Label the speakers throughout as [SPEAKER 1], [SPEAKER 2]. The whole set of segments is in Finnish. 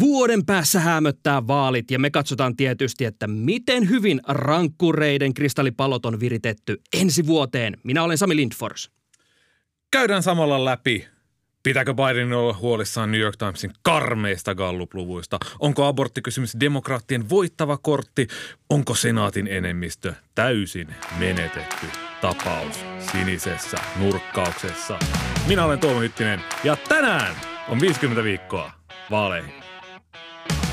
[SPEAKER 1] Vuoden päässä hämöttää vaalit ja me katsotaan tietysti, että miten hyvin rankkureiden kristallipallot on viritetty ensi vuoteen. Minä olen Sami Lindfors.
[SPEAKER 2] Käydään samalla läpi Pitääkö Bidenin olla huolissaan New York Timesin karmeista gallupluvuista? Onko aborttikysymys demokraattien voittava kortti? Onko senaatin enemmistö täysin menetetty tapaus sinisessä nurkkauksessa? Minä olen Tuomo Hyttinen ja tänään on 50 viikkoa vaaleihin.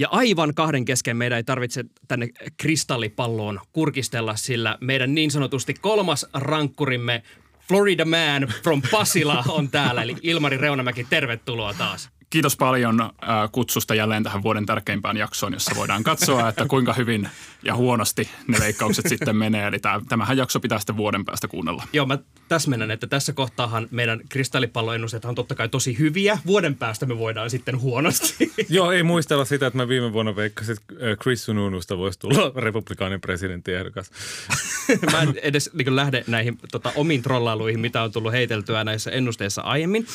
[SPEAKER 1] Ja aivan kahden kesken meidän ei tarvitse tänne kristallipalloon kurkistella, sillä meidän niin sanotusti kolmas rankkurimme Florida Man from Pasila on täällä, eli Ilmari Reunamäki, tervetuloa taas.
[SPEAKER 3] Kiitos paljon äh, kutsusta jälleen tähän vuoden tärkeimpään jaksoon, jossa voidaan katsoa, että kuinka hyvin ja huonosti ne leikkaukset sitten menee. Eli tämähän jakso pitää sitten vuoden päästä kuunnella.
[SPEAKER 1] Joo, mä täsmennän, että tässä kohtaahan meidän kristallipalloennusteet on totta kai tosi hyviä. Vuoden päästä me voidaan sitten huonosti.
[SPEAKER 2] Joo, ei muistella sitä, että mä viime vuonna veikkasin, että äh, Chris Sununusta voisi tulla republikaanin presidenttiehdokas.
[SPEAKER 1] mä en edes niin lähde näihin tota, omiin trollailuihin, mitä on tullut heiteltyä näissä ennusteissa aiemmin.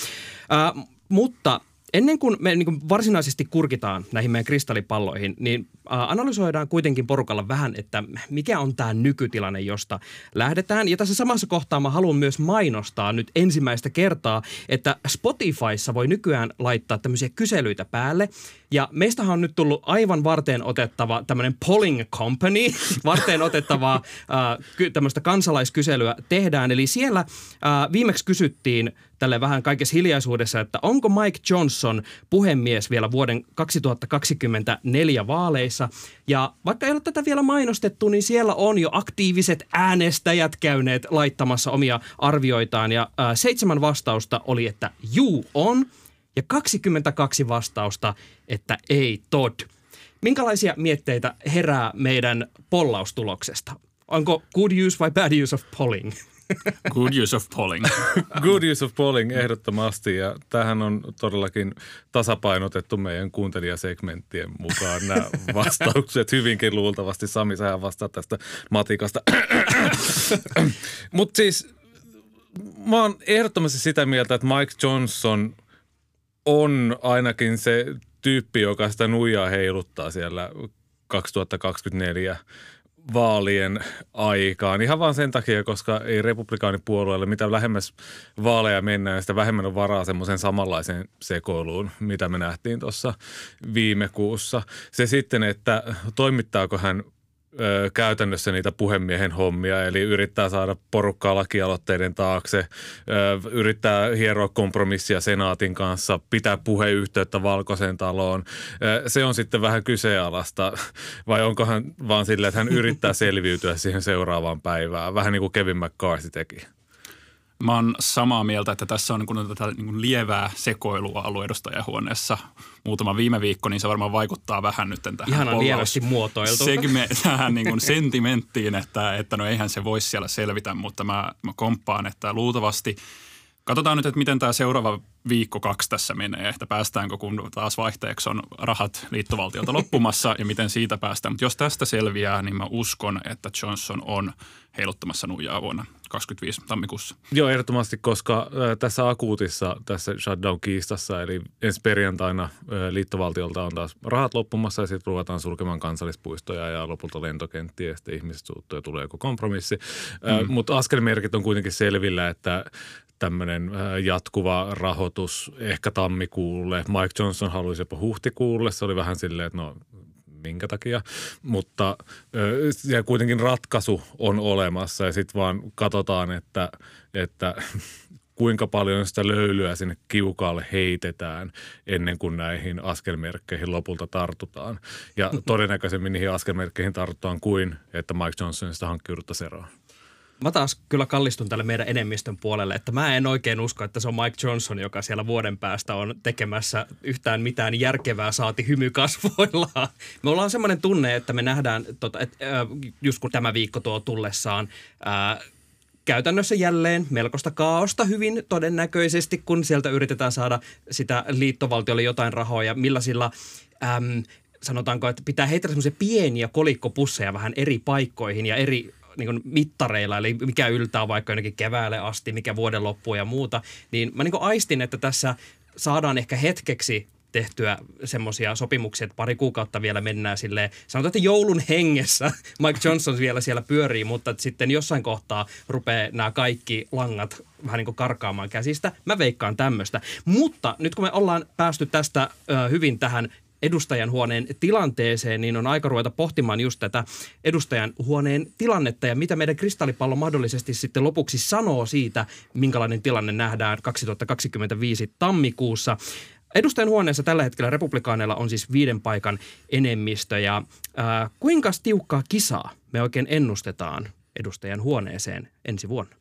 [SPEAKER 1] Uh, mutta Ennen kuin me niin kuin varsinaisesti kurkitaan näihin meidän kristallipalloihin, niin analysoidaan kuitenkin porukalla vähän, että mikä on tämä nykytilanne, josta lähdetään. Ja tässä samassa kohtaa mä haluan myös mainostaa nyt ensimmäistä kertaa, että Spotifyssa voi nykyään laittaa tämmöisiä kyselyitä päälle. Ja meistähän on nyt tullut aivan varteen otettava tämmöinen polling company, varteen otettavaa äh, tämmöistä kansalaiskyselyä tehdään. Eli siellä äh, viimeksi kysyttiin tälle vähän kaikessa hiljaisuudessa, että onko Mike Johnson puhemies vielä vuoden 2024 vaaleissa. Ja vaikka ei ole tätä vielä mainostettu, niin siellä on jo aktiiviset äänestäjät käyneet laittamassa omia arvioitaan. Ja äh, seitsemän vastausta oli, että juu on, ja 22 vastausta, että ei tod. Minkälaisia mietteitä herää meidän pollaustuloksesta? Onko good use vai bad use of polling?
[SPEAKER 3] Good use of polling.
[SPEAKER 2] Good use of polling ehdottomasti ja tähän on todellakin tasapainotettu meidän kuuntelijasegmenttien mukaan nämä vastaukset hyvinkin luultavasti. Sami, sä vastaa tästä matikasta. Mutta siis mä oon ehdottomasti sitä mieltä, että Mike Johnson on ainakin se tyyppi, joka sitä nuijaa heiluttaa siellä 2024 vaalien aikaan. Ihan vaan sen takia, koska ei republikaanipuolueelle, mitä lähemmäs vaaleja mennään, sitä vähemmän on varaa semmoisen samanlaiseen sekoiluun, mitä me nähtiin tuossa viime kuussa. Se sitten, että toimittaako hän ö, käytännössä niitä puhemiehen hommia, eli yrittää saada porukkaa lakialoitteiden taakse, ö, yrittää hieroa kompromissia senaatin kanssa, pitää puheyhteyttä valkoiseen taloon. Ö, se on sitten vähän kyseenalaista, vai onkohan vaan silleen, että hän yrittää selviytyä siihen seuraavaan päivään, vähän niin kuin Kevin McCarthy teki.
[SPEAKER 3] Mä oon samaa mieltä, että tässä on niin tätä niin lievää sekoilua alueedustajahuoneessa muutama viime viikko, niin se varmaan vaikuttaa vähän nyt tähän
[SPEAKER 1] Ihanan lievästi muotoiltu.
[SPEAKER 3] Segme, tähän niin kuin sentimenttiin, että, että no eihän se voisi siellä selvitä, mutta mä, mä komppaan, että luultavasti – Katsotaan nyt, että miten tämä seuraava viikko kaksi tässä menee, että päästäänkö, kun taas vaihteeksi on rahat liittovaltiolta loppumassa ja miten siitä päästään. Mutta jos tästä selviää, niin mä uskon, että Johnson on heiluttamassa nuijaa vuonna 25 tammikuussa.
[SPEAKER 2] Joo, ehdottomasti, koska tässä akuutissa, tässä shutdown-kiistassa, eli ensi perjantaina liittovaltiolta on taas rahat loppumassa ja sitten ruvetaan sulkemaan kansallispuistoja ja lopulta lentokenttiä ja sitten ihmiset suuttuu ja tulee joku kompromissi. Mm. Mutta askelmerkit on kuitenkin selvillä, että tämmöinen jatkuva rahoitus ehkä tammikuulle. Mike Johnson haluaisi jopa huhtikuulle. Se oli vähän silleen, että no minkä takia, mutta ja kuitenkin ratkaisu on olemassa ja sitten vaan katsotaan, että, että kuinka paljon sitä löylyä sinne kiukaalle heitetään ennen kuin näihin askelmerkkeihin lopulta tartutaan. Ja todennäköisemmin niihin askelmerkkeihin tartutaan kuin, että Mike Johnsonista hankkiuduttaisiin eroon.
[SPEAKER 1] Mä taas kyllä kallistun tälle meidän enemmistön puolelle, että mä en oikein usko, että se on Mike Johnson, joka siellä vuoden päästä on tekemässä yhtään mitään järkevää saati hymykasvoillaan. Me ollaan semmoinen tunne, että me nähdään, tota, että, äh, just kun tämä viikko tuo tullessaan, äh, käytännössä jälleen melkoista kaaosta hyvin todennäköisesti, kun sieltä yritetään saada sitä liittovaltiolle jotain rahoja, millaisilla äm, sanotaanko, että pitää heitellä semmoisia pieniä kolikkopusseja vähän eri paikkoihin ja eri niin kuin mittareilla, eli mikä yltää vaikka jonnekin keväälle asti, mikä vuoden loppuun ja muuta, niin mä niin kuin aistin, että tässä saadaan ehkä hetkeksi tehtyä semmoisia sopimuksia, että pari kuukautta vielä mennään silleen, sanotaan, että joulun hengessä Mike Johnson vielä siellä pyörii, mutta sitten jossain kohtaa rupeaa nämä kaikki langat vähän niin kuin karkaamaan käsistä. Mä veikkaan tämmöistä. Mutta nyt kun me ollaan päästy tästä ö, hyvin tähän edustajan huoneen tilanteeseen, niin on aika ruveta pohtimaan just tätä edustajan huoneen tilannetta ja mitä meidän kristallipallo mahdollisesti sitten lopuksi sanoo siitä, minkälainen tilanne nähdään 2025 tammikuussa. Edustajan huoneessa tällä hetkellä republikaaneilla on siis viiden paikan enemmistö ja äh, kuinka tiukkaa kisaa me oikein ennustetaan edustajan huoneeseen ensi vuonna?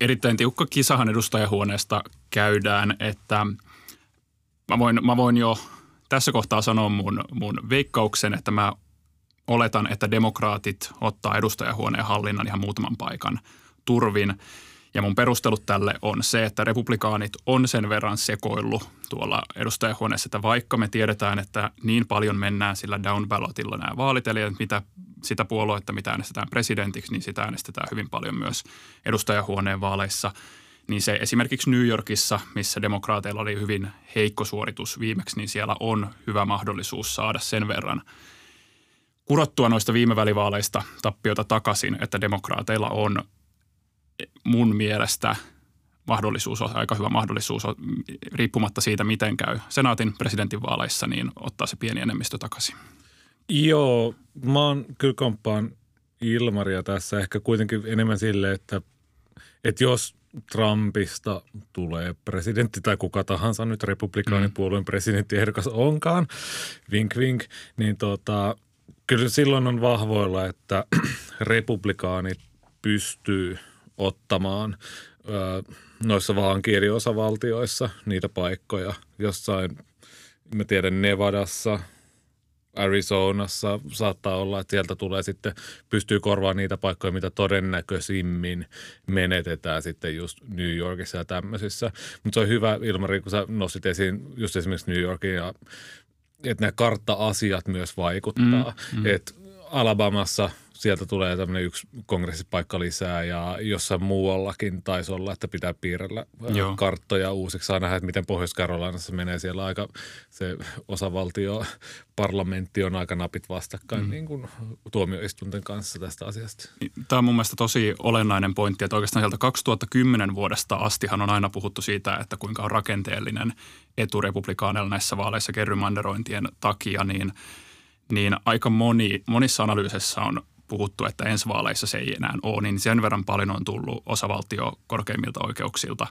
[SPEAKER 3] Erittäin tiukka kisahan edustajahuoneesta käydään, että mä voin, mä voin jo tässä kohtaa sanoa mun, mun veikkauksen, että mä oletan, että demokraatit ottaa edustajahuoneen hallinnan ihan muutaman paikan turvin. Ja mun perustelut tälle on se, että republikaanit on sen verran sekoillut tuolla edustajahuoneessa, että vaikka me tiedetään, että niin paljon mennään sillä down ballotilla nämä vaalit, eli mitä sitä puoluetta, mitä äänestetään presidentiksi, niin sitä äänestetään hyvin paljon myös edustajahuoneen vaaleissa – niin se esimerkiksi New Yorkissa, missä demokraateilla oli hyvin heikko suoritus viimeksi, niin siellä on hyvä mahdollisuus saada sen verran kurottua noista viime välivaaleista tappiota takaisin, että demokraateilla on mun mielestä mahdollisuus, aika hyvä mahdollisuus, riippumatta siitä, miten käy senaatin presidentinvaaleissa, niin ottaa se pieni enemmistö takaisin.
[SPEAKER 2] Joo, mä oon kyllä Ilmaria tässä ehkä kuitenkin enemmän sille, että, että jos Trumpista tulee presidentti tai kuka tahansa nyt republikaanipuolueen mm. presidenttiehdokas onkaan, vink vink, niin tota, kyllä silloin on vahvoilla, että republikaanit pystyy ottamaan ö, noissa vaankieliosavaltioissa niitä paikkoja jossain, mä tiedän Nevadassa – Arizonassa saattaa olla, että sieltä tulee sitten, pystyy korvaamaan niitä paikkoja, mitä todennäköisimmin menetetään sitten just New Yorkissa ja tämmöisissä. Mutta se on hyvä, Ilmari, kun sä nostit esiin just esimerkiksi New Yorkin ja että nämä kartta-asiat myös vaikuttaa. Mm, mm. Että Alabamassa – sieltä tulee tämmöinen yksi kongressipaikka lisää ja jossain muuallakin taisi olla, että pitää piirrellä Joo. karttoja uusiksi. Saa nähdä, että miten Pohjois-Karolinassa menee siellä aika, se osavaltio, parlamentti on aika napit vastakkain mm. niin kuin tuomioistunten kanssa tästä asiasta.
[SPEAKER 3] Niin, Tämä on mun mielestä tosi olennainen pointti, että oikeastaan sieltä 2010 vuodesta astihan on aina puhuttu siitä, että kuinka on rakenteellinen etu republikaaneilla näissä vaaleissa kerrymanderointien takia, niin niin aika moni, monissa analyyseissa on puhuttu, että ensi vaaleissa se ei enää ole, niin sen verran paljon on tullut osavaltio korkeimmilta oikeuksilta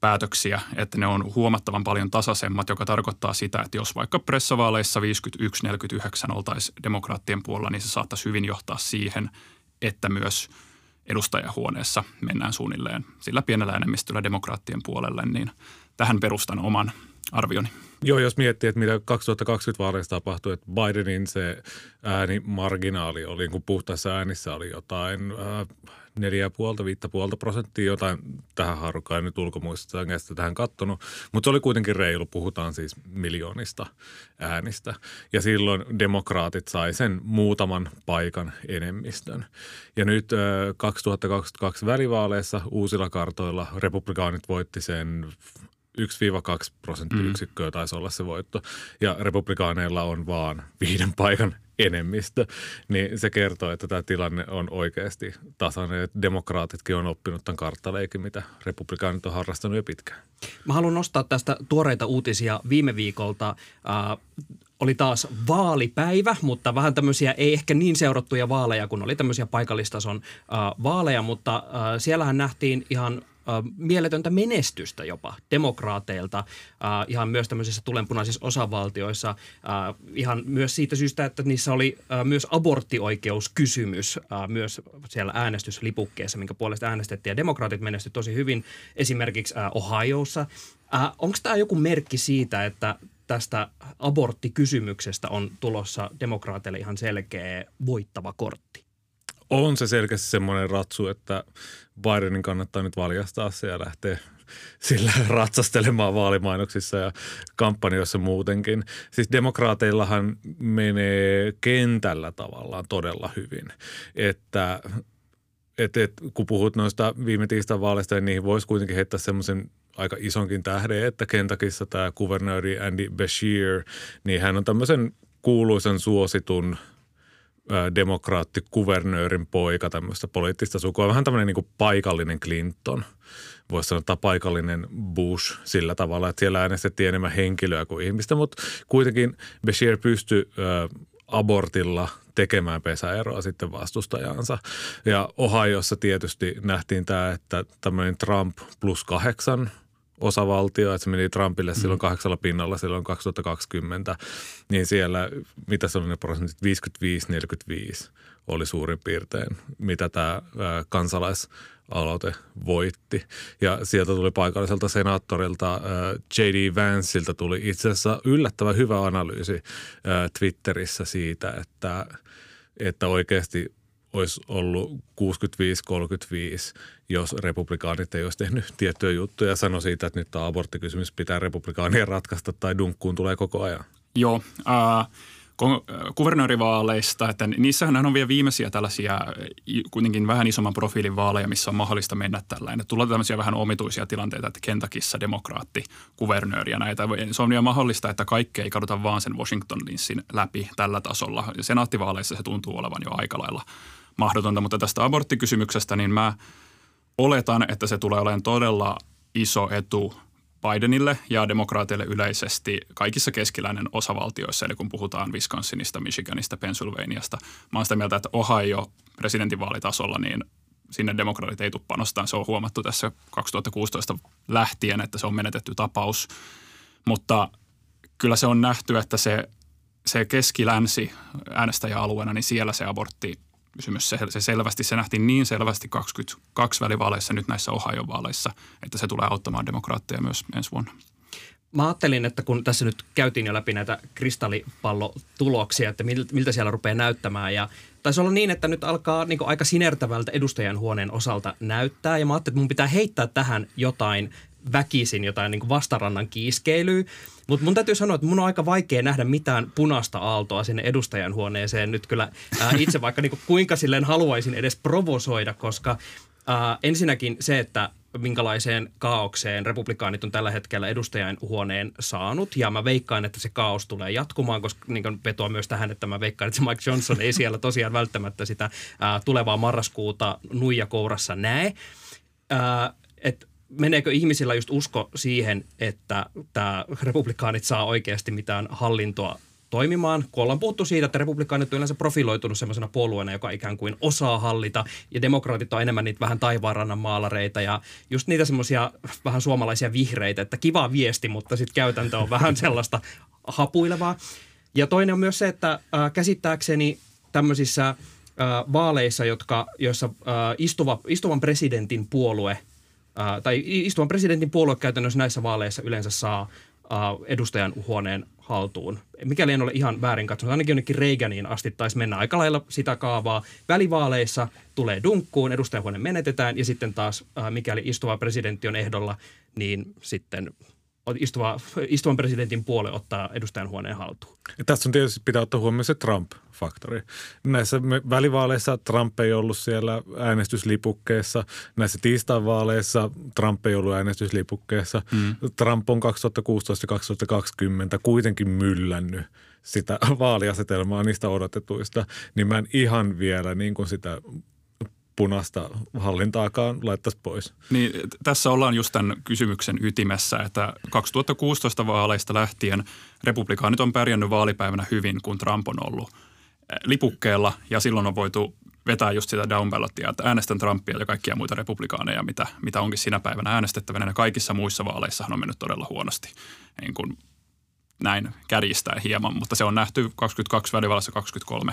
[SPEAKER 3] päätöksiä, että ne on huomattavan paljon tasaisemmat, joka tarkoittaa sitä, että jos vaikka pressavaaleissa 51-49 oltaisiin demokraattien puolella, niin se saattaisi hyvin johtaa siihen, että myös edustajahuoneessa mennään suunnilleen sillä pienellä enemmistöllä demokraattien puolelle, niin tähän perustan oman arvioni.
[SPEAKER 2] Joo, jos miettii, että mitä 2020 vaaleissa tapahtui, että Bidenin se äänimarginaali oli, niin kun puhtaissa äänissä oli jotain neljä puolta, viittä puolta prosenttia, jotain tähän harukkaan nyt ulkomuistista sitä tähän kattonut, mutta se oli kuitenkin reilu, puhutaan siis miljoonista äänistä. Ja silloin demokraatit sai sen muutaman paikan enemmistön. Ja nyt 2022 välivaaleissa uusilla kartoilla republikaanit voitti sen 1-2 prosenttiyksikköä mm. taisi olla se voitto. Ja republikaaneilla on vaan viiden paikan enemmistö, niin se kertoo, että tämä tilanne on oikeasti tasainen. Demokraatitkin on oppinut tämän karttaleikin, mitä republikaanit on harrastanut jo pitkään.
[SPEAKER 1] Mä haluan nostaa tästä tuoreita uutisia viime viikolta. Äh, oli taas vaalipäivä, mutta vähän tämmöisiä ei ehkä niin seurattuja vaaleja, kun oli tämmöisiä paikallistason äh, vaaleja, mutta äh, siellähän nähtiin ihan mieletöntä menestystä jopa demokraateilta, ihan myös tämmöisissä tulenpunaisissa osavaltioissa, ihan myös siitä syystä, että niissä oli myös aborttioikeuskysymys myös siellä äänestyslipukkeessa, minkä puolesta äänestettiin. Ja demokraatit menestyivät tosi hyvin esimerkiksi Ohioissa. Onko tämä joku merkki siitä, että tästä aborttikysymyksestä on tulossa demokraateille ihan selkeä voittava kortti?
[SPEAKER 2] On se selkeästi semmoinen ratsu, että Bidenin kannattaa nyt valjastaa se ja lähteä sillä ratsastelemaan vaalimainoksissa ja kampanjoissa muutenkin. Siis demokraateillahan menee kentällä tavallaan todella hyvin, että et, et, kun puhut noista viime tiistain vaaleista, niin niihin voisi kuitenkin heittää semmoisen aika isonkin tähden, että Kentakissa tämä kuvernööri Andy Bashir, niin hän on tämmöisen kuuluisen suositun demokraattikuvernöörin poika, tämmöistä poliittista sukua. Vähän tämmöinen niin paikallinen Clinton, voisi sanoa, että paikallinen Bush sillä tavalla, että siellä äänestettiin enemmän henkilöä kuin ihmistä, mutta kuitenkin Bashir pystyi abortilla tekemään pesäeroa sitten vastustajansa. Ja Ohiossa tietysti nähtiin tämä, että tämmöinen Trump plus kahdeksan osavaltio, että se meni Trumpille mm. silloin kahdeksalla pinnalla silloin 2020, niin siellä, mitä se oli ne prosentit, 55-45 oli suurin piirtein, mitä tämä kansalaisaloite voitti. Ja sieltä tuli paikalliselta senaattorilta J.D. Vanceilta tuli itse asiassa yllättävän hyvä analyysi Twitterissä siitä, että, että oikeasti olisi ollut 65-35, jos republikaanit ei olisi tehnyt tiettyjä juttuja ja sanoi siitä, että nyt tämä aborttikysymys pitää republikaanien ratkaista tai dunkkuun tulee koko ajan.
[SPEAKER 3] Joo, äh, kuvernöörivaaleista, että niissähän on vielä viimeisiä tällaisia kuitenkin vähän isomman profiilin vaaleja, missä on mahdollista mennä tällainen. Tulee tämmöisiä vähän omituisia tilanteita, että Kentakissa demokraatti, kuvernööri ja näitä. Se on vielä mahdollista, että kaikki ei kaduta vaan sen Washington linssin läpi tällä tasolla. Senaattivaaleissa se tuntuu olevan jo aika lailla mahdotonta, mutta tästä aborttikysymyksestä, niin mä oletan, että se tulee olemaan todella iso etu Bidenille ja demokraateille yleisesti kaikissa keskiläinen osavaltioissa, eli kun puhutaan Wisconsinista, Michiganista, Pennsylvaniasta. Mä oon sitä mieltä, että Ohio presidentinvaalitasolla, niin sinne demokraatit ei tule panostaa. Se on huomattu tässä 2016 lähtien, että se on menetetty tapaus. Mutta kyllä se on nähty, että se, se keski-länsi äänestäjäalueena, niin siellä se abortti kysymys. Se, se selvästi, se nähtiin niin selvästi 22 välivaaleissa nyt näissä Ohio-vaaleissa, että se tulee auttamaan demokraatteja myös ensi vuonna.
[SPEAKER 1] Mä ajattelin, että kun tässä nyt käytiin jo läpi näitä kristallipallotuloksia, että miltä siellä rupeaa näyttämään ja taisi olla niin, että nyt alkaa niin aika sinertävältä edustajan huoneen osalta näyttää ja mä ajattelin, että mun pitää heittää tähän jotain väkisin, jotain niin vastarannan kiiskeilyä. Mutta mun täytyy sanoa, että mun on aika vaikea nähdä mitään punaista aaltoa sinne edustajan huoneeseen nyt kyllä ää, itse vaikka niinku kuinka silleen haluaisin edes provosoida, koska ää, ensinnäkin se, että minkälaiseen kaaukseen republikaanit on tällä hetkellä edustajan huoneen saanut. Ja mä veikkaan, että se kaos tulee jatkumaan, koska niin vetoa myös tähän, että mä veikkaan, että se Mike Johnson ei siellä tosiaan välttämättä sitä ää, tulevaa marraskuuta nuija kourassa näe. Ää, et meneekö ihmisillä just usko siihen, että tämä republikaanit saa oikeasti mitään hallintoa toimimaan, kun ollaan puhuttu siitä, että republikaanit on yleensä profiloitunut sellaisena puolueena, joka ikään kuin osaa hallita, ja demokraatit on enemmän niitä vähän taivaanrannan maalareita, ja just niitä semmoisia vähän suomalaisia vihreitä, että kiva viesti, mutta sitten käytäntö on vähän sellaista hapuilevaa. Ja toinen on myös se, että äh, käsittääkseni tämmöisissä vaaleissa, jotka, joissa istuva, istuvan presidentin puolue – äh, tai istuvan presidentin puolue käytännössä näissä vaaleissa yleensä saa äh, edustajan huoneen haltuun. Mikäli en ole ihan väärin katsonut, ainakin jonnekin Reaganiin asti taisi mennä aika lailla sitä kaavaa. Välivaaleissa tulee dunkkuun, edustajahuone menetetään ja sitten taas äh, mikäli istuva presidentti on ehdolla, niin sitten istuva, istuvan presidentin puole ottaa edustajan huoneen haltuun.
[SPEAKER 2] Ja tässä on tietysti pitää ottaa huomioon se Trump-faktori. Näissä välivaaleissa Trump ei ollut siellä äänestyslipukkeessa. Näissä tiistain vaaleissa Trump ei ollut äänestyslipukkeessa. Mm. Trump on 2016-2020 kuitenkin myllännyt sitä vaaliasetelmaa niistä odotetuista, niin mä en ihan vielä niin kuin sitä punaista hallintaakaan laittaisi pois.
[SPEAKER 3] Niin, tässä ollaan just tämän kysymyksen ytimessä, että 2016 vaaleista lähtien republikaanit on pärjännyt vaalipäivänä hyvin, kun Trump on ollut eh, lipukkeella ja silloin on voitu vetää just sitä downballottia, että äänestän Trumpia ja kaikkia muita republikaaneja, mitä, mitä onkin siinä päivänä äänestettävänä. Ja kaikissa muissa vaaleissahan on mennyt todella huonosti. Niin kuin näin kärjistää hieman, mutta se on nähty 22 välivallassa 23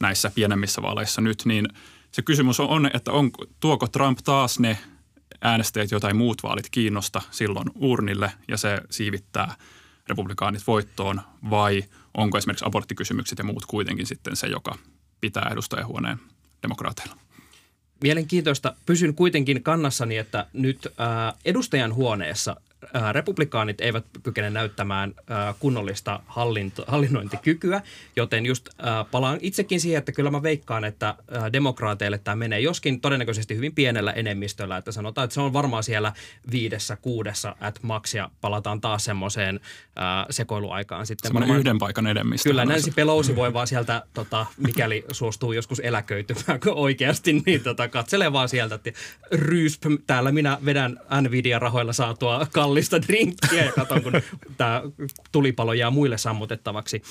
[SPEAKER 3] näissä pienemmissä vaaleissa nyt, niin se kysymys on, että on, tuoko Trump taas ne äänestäjät, jotain muut vaalit kiinnosta silloin urnille ja se siivittää republikaanit voittoon vai onko esimerkiksi aborttikysymykset ja muut kuitenkin sitten se, joka pitää edustajahuoneen demokraateilla?
[SPEAKER 1] Mielenkiintoista. Pysyn kuitenkin kannassani, että nyt edustajan huoneessa republikaanit eivät kykene näyttämään ää, kunnollista hallinto, hallinnointikykyä, joten just ää, palaan itsekin siihen, että kyllä mä veikkaan, että demokraateille tämä menee, joskin todennäköisesti hyvin pienellä enemmistöllä, että sanotaan, että se on varmaan siellä viidessä, kuudessa at max ja palataan taas semmoiseen sekoiluaikaan sitten.
[SPEAKER 3] Semmoinen
[SPEAKER 1] varmaan,
[SPEAKER 3] yhden paikan enemmistö.
[SPEAKER 1] Kyllä Nancy Pelosi voi vaan sieltä, tota, mikäli suostuu joskus eläköitymään oikeasti, niin tota, katselee vaan sieltä, että ryysp, täällä minä vedän Nvidia-rahoilla saatua kallista drinkkiä ja katson, kun tämä tulipalo jää muille sammutettavaksi.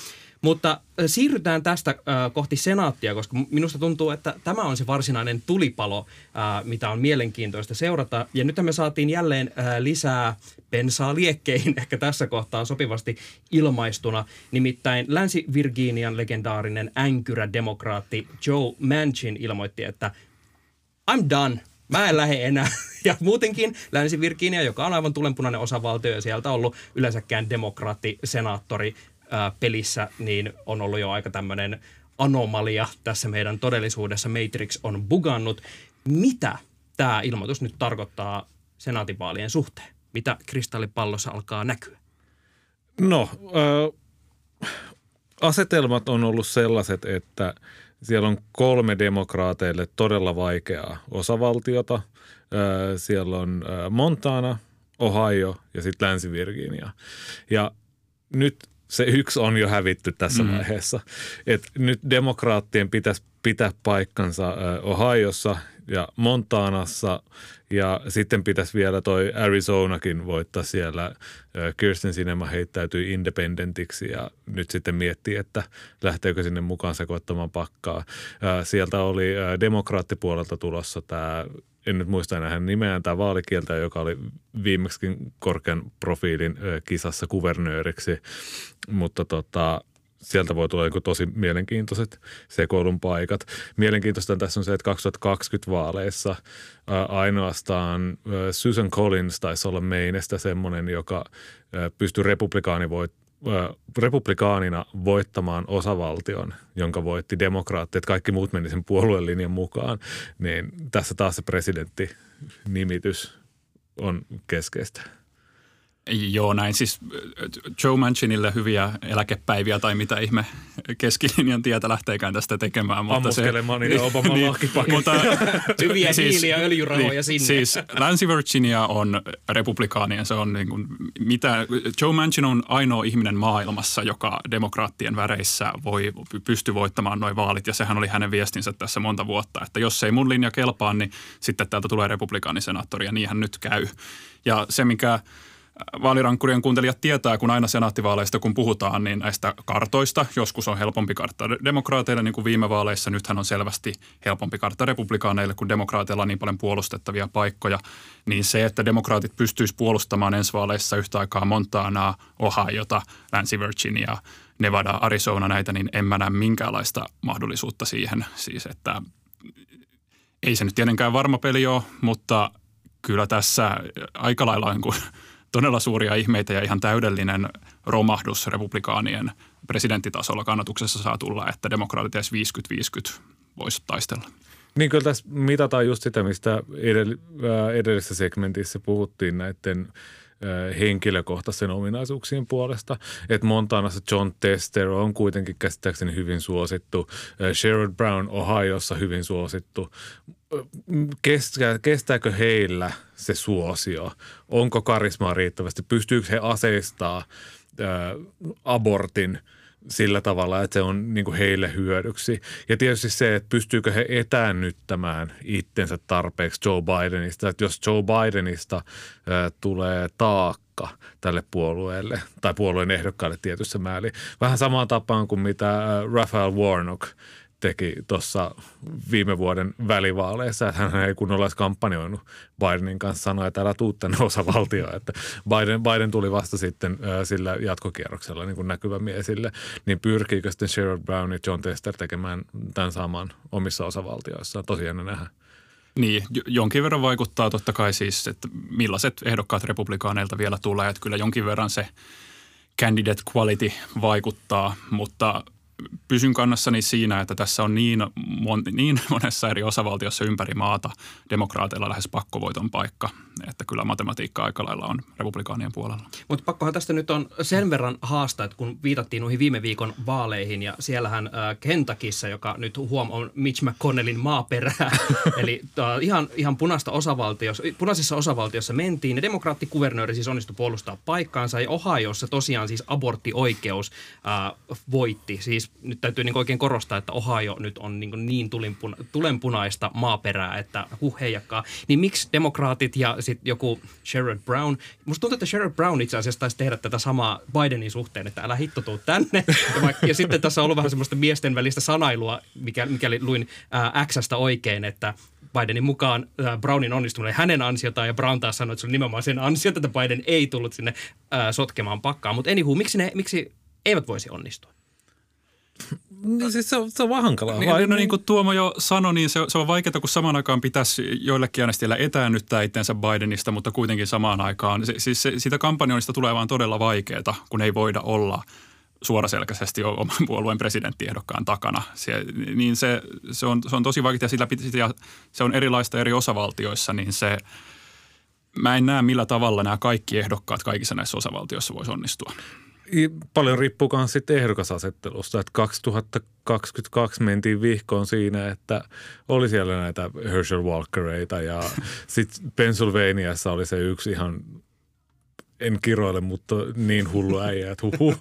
[SPEAKER 1] Mutta siirrytään tästä äh, kohti senaattia, koska minusta tuntuu, että tämä on se varsinainen tulipalo, äh, mitä on mielenkiintoista seurata. Ja nyt me saatiin jälleen äh, lisää bensaa liekkeihin, ehkä tässä kohtaa sopivasti ilmaistuna. Nimittäin Länsi-Virginian legendaarinen änkyrädemokraatti Joe Manchin ilmoitti, että I'm done. Mä en lähde enää. Ja muutenkin Länsi-Virginia, joka on aivan tulenpunainen osavaltio ja sieltä on ollut yleensäkään demokraatti, senaattori ää, pelissä, niin on ollut jo aika tämmöinen anomalia tässä meidän todellisuudessa. Matrix on bugannut. Mitä tämä ilmoitus nyt tarkoittaa senaatinvaalien suhteen? Mitä kristallipallossa alkaa näkyä?
[SPEAKER 2] No, äh, asetelmat on ollut sellaiset, että siellä on kolme demokraateille todella vaikeaa osavaltiota. Siellä on Montana, Ohio ja sitten Länsi-Virginia. Ja nyt se yksi on jo hävitty tässä mm. vaiheessa. Et nyt demokraattien pitäisi pitää paikkansa Ohiossa ja Montanassa ja sitten pitäisi vielä toi Arizonakin voittaa siellä. Kirsten Sinema heittäytyi independentiksi ja nyt sitten miettii, että lähteekö sinne mukaan sekoittamaan pakkaa. Sieltä oli demokraattipuolelta tulossa tämä en nyt muista enää hänen nimeään, tämä vaalikieltä, joka oli viimeksi korkean profiilin kisassa kuvernööriksi, mutta tota, sieltä voi tulla joku tosi mielenkiintoiset sekoilun paikat. Mielenkiintoista tässä on se, että 2020 vaaleissa ainoastaan Susan Collins taisi olla Mainestä semmoinen, joka pystyi republikaanivoittamaan republikaanina voittamaan osavaltion, jonka voitti demokraattit, kaikki muut meni sen puolueen linjan mukaan, niin tässä taas se presidentti-nimitys on keskeistä.
[SPEAKER 3] Joo, näin siis Joe Manchinille hyviä eläkepäiviä tai mitä ihme keskilinjan tietä lähteekään tästä tekemään.
[SPEAKER 2] Mutta se, niin, Obama niin,
[SPEAKER 1] mutta, Hyviä siis, hiili- ja öljyrahoja niin, sinne.
[SPEAKER 3] Siis Länsi-Virginia on republikaania. Se on niin kuin, mitä, Joe Manchin on ainoa ihminen maailmassa, joka demokraattien väreissä voi pysty voittamaan noin vaalit. Ja sehän oli hänen viestinsä tässä monta vuotta, että jos ei mun linja kelpaa, niin sitten täältä tulee republikaanisenaattori ja niinhän nyt käy. Ja se, mikä vaalirankkurien kuuntelijat tietää, kun aina senaattivaaleista kun puhutaan, niin näistä kartoista, joskus on helpompi kartta demokraateille niin kuin viime vaaleissa, nythän on selvästi helpompi kartta republikaaneille, kun demokraateilla on niin paljon puolustettavia paikkoja, niin se, että demokraatit pystyisivät puolustamaan ensi vaaleissa yhtä aikaa Montanaa, Ohiota, Länsi-Virginia, Nevada, Arizona näitä, niin en mä näe minkäänlaista mahdollisuutta siihen. Siis, että ei se nyt tietenkään varma peli ole, mutta kyllä tässä aika lailla niin kuin todella suuria ihmeitä ja ihan täydellinen romahdus republikaanien presidenttitasolla kannatuksessa saa tulla, että demokraatit edes 50-50 voisi taistella.
[SPEAKER 2] Niin kyllä tässä mitataan just sitä, mistä edellisessä segmentissä puhuttiin näiden henkilökohtaisen ominaisuuksien puolesta. Että Montanassa John Tester on kuitenkin käsittääkseni hyvin suosittu. Sherrod Brown Ohiossa hyvin suosittu. Kestää, kestääkö heillä se suosio? Onko karismaa riittävästi? Pystyykö he aseistaa abortin – sillä tavalla, että se on niin kuin heille hyödyksi. Ja tietysti se, että pystyykö he etäännyttämään itsensä tarpeeksi Joe Bidenista. Että jos Joe Bidenista tulee taakka tälle puolueelle tai puolueen ehdokkaalle tietyssä määrin. Vähän samaan tapaan kuin mitä Raphael Warnock teki tuossa viime vuoden välivaaleissa, että hän ei kunnolla edes kampanjoinut Bidenin kanssa, sanoi, että älä tuu tänne osavaltioon, että Biden, Biden tuli vasta sitten äh, sillä jatkokierroksella niin kuin näkyvämmin esille, niin pyrkiikö sitten Sherrod Brown ja John Tester tekemään tämän saman omissa osavaltioissaan? Tosiaan nähdä.
[SPEAKER 3] Niin, jonkin verran vaikuttaa totta kai siis, että millaiset ehdokkaat republikaaneilta vielä tulee, että kyllä jonkin verran se candidate quality vaikuttaa, mutta – pysyn kannassani siinä, että tässä on niin, mon, niin monessa eri osavaltiossa ympäri maata demokraateilla lähes pakkovoiton paikka, että kyllä matematiikka aika lailla on republikaanien puolella.
[SPEAKER 1] Mutta pakkohan tästä nyt on sen verran haastaa, että kun viitattiin noihin viime viikon vaaleihin ja siellähän äh, Kentakissa, joka nyt huom on Mitch McConnellin maaperää, eli äh, ihan, ihan punaista osavaltiossa, punaisessa osavaltiossa mentiin ja demokraattikuvernööri siis onnistui puolustaa paikkaansa ja Ohiossa tosiaan siis aborttioikeus äh, voitti, siis nyt täytyy niin oikein korostaa, että Ohio nyt on niin, niin tulenpuna, tulenpunaista maaperää, että huh heijakkaa. Niin miksi demokraatit ja sitten joku Sherrod Brown, musta tuntuu, että Sherrod Brown itse asiassa taisi tehdä tätä samaa Bidenin suhteen, että älä hitto tuu tänne. Ja, vaikka, ja sitten tässä on ollut vähän semmoista miesten välistä sanailua, mikä, mikäli luin ää, Xstä oikein, että Bidenin mukaan äh, Brownin onnistuminen hänen ansiotaan ja Brown taas sanoi, että se on nimenomaan sen ansiota, että Biden ei tullut sinne äh, sotkemaan pakkaa. Mutta anywho, miksi, ne, miksi eivät voisi onnistua?
[SPEAKER 2] Niin siis se on, se on vaan hankalaa.
[SPEAKER 3] Niin, vai? No niin kuin Tuomo jo sanoi, niin se, se on vaikeaa, kun samaan aikaan pitäisi joillekin äänestäjillä etäännyttää itseensä Bidenista, mutta kuitenkin samaan aikaan. Se, siis se, siitä kampanjoista tulee vaan todella vaikeaa, kun ei voida olla suoraselkäisesti oman puolueen presidenttiehdokkaan takana. Se, niin se, se, on, se on tosi vaikeaa sillä, ja se on erilaista eri osavaltioissa, niin se – mä en näe millä tavalla nämä kaikki ehdokkaat kaikissa näissä osavaltioissa voisi onnistua.
[SPEAKER 2] Paljon riippuu myös sitten ehdokasasettelusta, että 2022 mentiin vihkoon siinä, että oli siellä näitä Herschel Walkereita ja sitten Pennsylvaniassa oli se yksi ihan en kiroile, mutta niin hullu äijä, että huhu.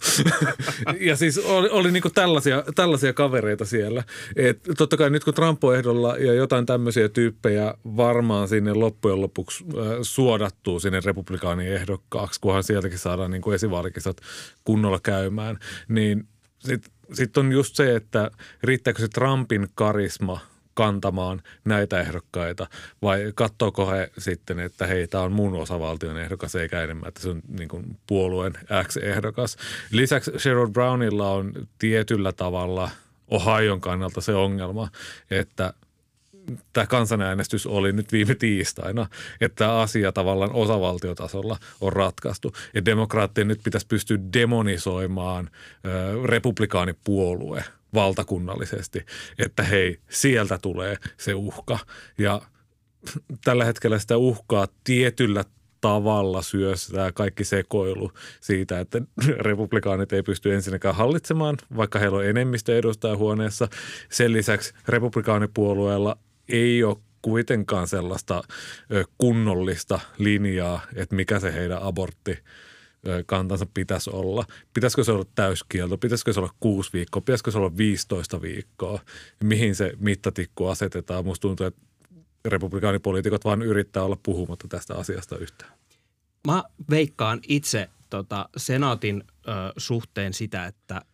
[SPEAKER 2] ja siis oli, oli niinku tällaisia, tällaisia kavereita siellä. Et totta kai nyt kun Trump on ehdolla ja jotain tämmöisiä tyyppejä varmaan sinne loppujen lopuksi äh, suodattuu sinne republikaanien ehdokkaaksi, kunhan sieltäkin saadaan niinku esivaalikisat kunnolla käymään, niin sitten sit on just se, että riittääkö se Trumpin karisma – kantamaan näitä ehdokkaita vai katsoako he sitten, että hei, tämä on mun osavaltion ehdokas eikä enemmän, että se on niin kuin puolueen X-ehdokas. Lisäksi Sherrod Brownilla on tietyllä tavalla Ohion kannalta se ongelma, että tämä kansanäänestys oli nyt viime tiistaina, että tämä asia tavallaan osavaltiotasolla on ratkaistu. Ja demokraattien nyt pitäisi pystyä demonisoimaan republikaanipuolue – valtakunnallisesti, että hei, sieltä tulee se uhka. Ja tällä hetkellä sitä uhkaa tietyllä tavalla syöstää kaikki sekoilu siitä, että republikaanit ei pysty ensinnäkään hallitsemaan, vaikka heillä on enemmistö edustajahuoneessa. Sen lisäksi republikaanipuolueella ei ole kuitenkaan sellaista kunnollista linjaa, että mikä se heidän abortti kantansa pitäisi olla. Pitäisikö se olla täyskielto, pitäisikö se olla kuusi viikkoa, pitäisikö se olla 15 viikkoa, mihin se mittatikku asetetaan. Musta tuntuu, että republikaanipoliitikot vaan yrittää olla puhumatta tästä asiasta yhtään.
[SPEAKER 1] Mä veikkaan itse tota, senaatin ö, suhteen sitä, että –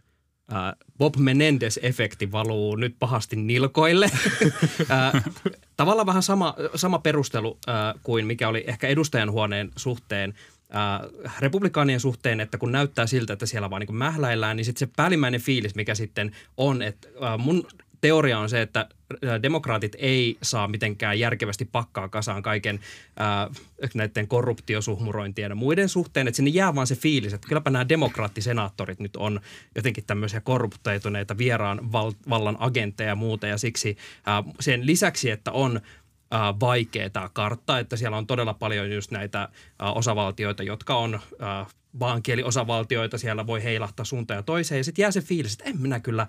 [SPEAKER 1] Bob Menendez-efekti valuu nyt pahasti nilkoille. Tavallaan vähän sama, sama perustelu kuin mikä oli ehkä edustajanhuoneen suhteen äh, republikaanien suhteen, että kun näyttää siltä, että siellä vaan niin mähläillään, niin sitten se päällimmäinen fiilis, mikä sitten on, että äh, mun teoria on se, että demokraatit ei saa mitenkään järkevästi pakkaa kasaan kaiken äh, näiden korruptiosuhmurointien ja muiden suhteen, että sinne jää vaan se fiilis, että kylläpä nämä demokraattisenaattorit nyt on jotenkin tämmöisiä korruptoituneita vieraan val- vallan agentteja ja muuta. Ja siksi äh, sen lisäksi, että on äh, vaikea tämä kartta, että siellä on todella paljon just näitä äh, osavaltioita, jotka on äh, vaankieliosavaltioita, siellä voi heilahtaa suuntaan ja toiseen. Ja sitten jää se fiilis, että en minä kyllä,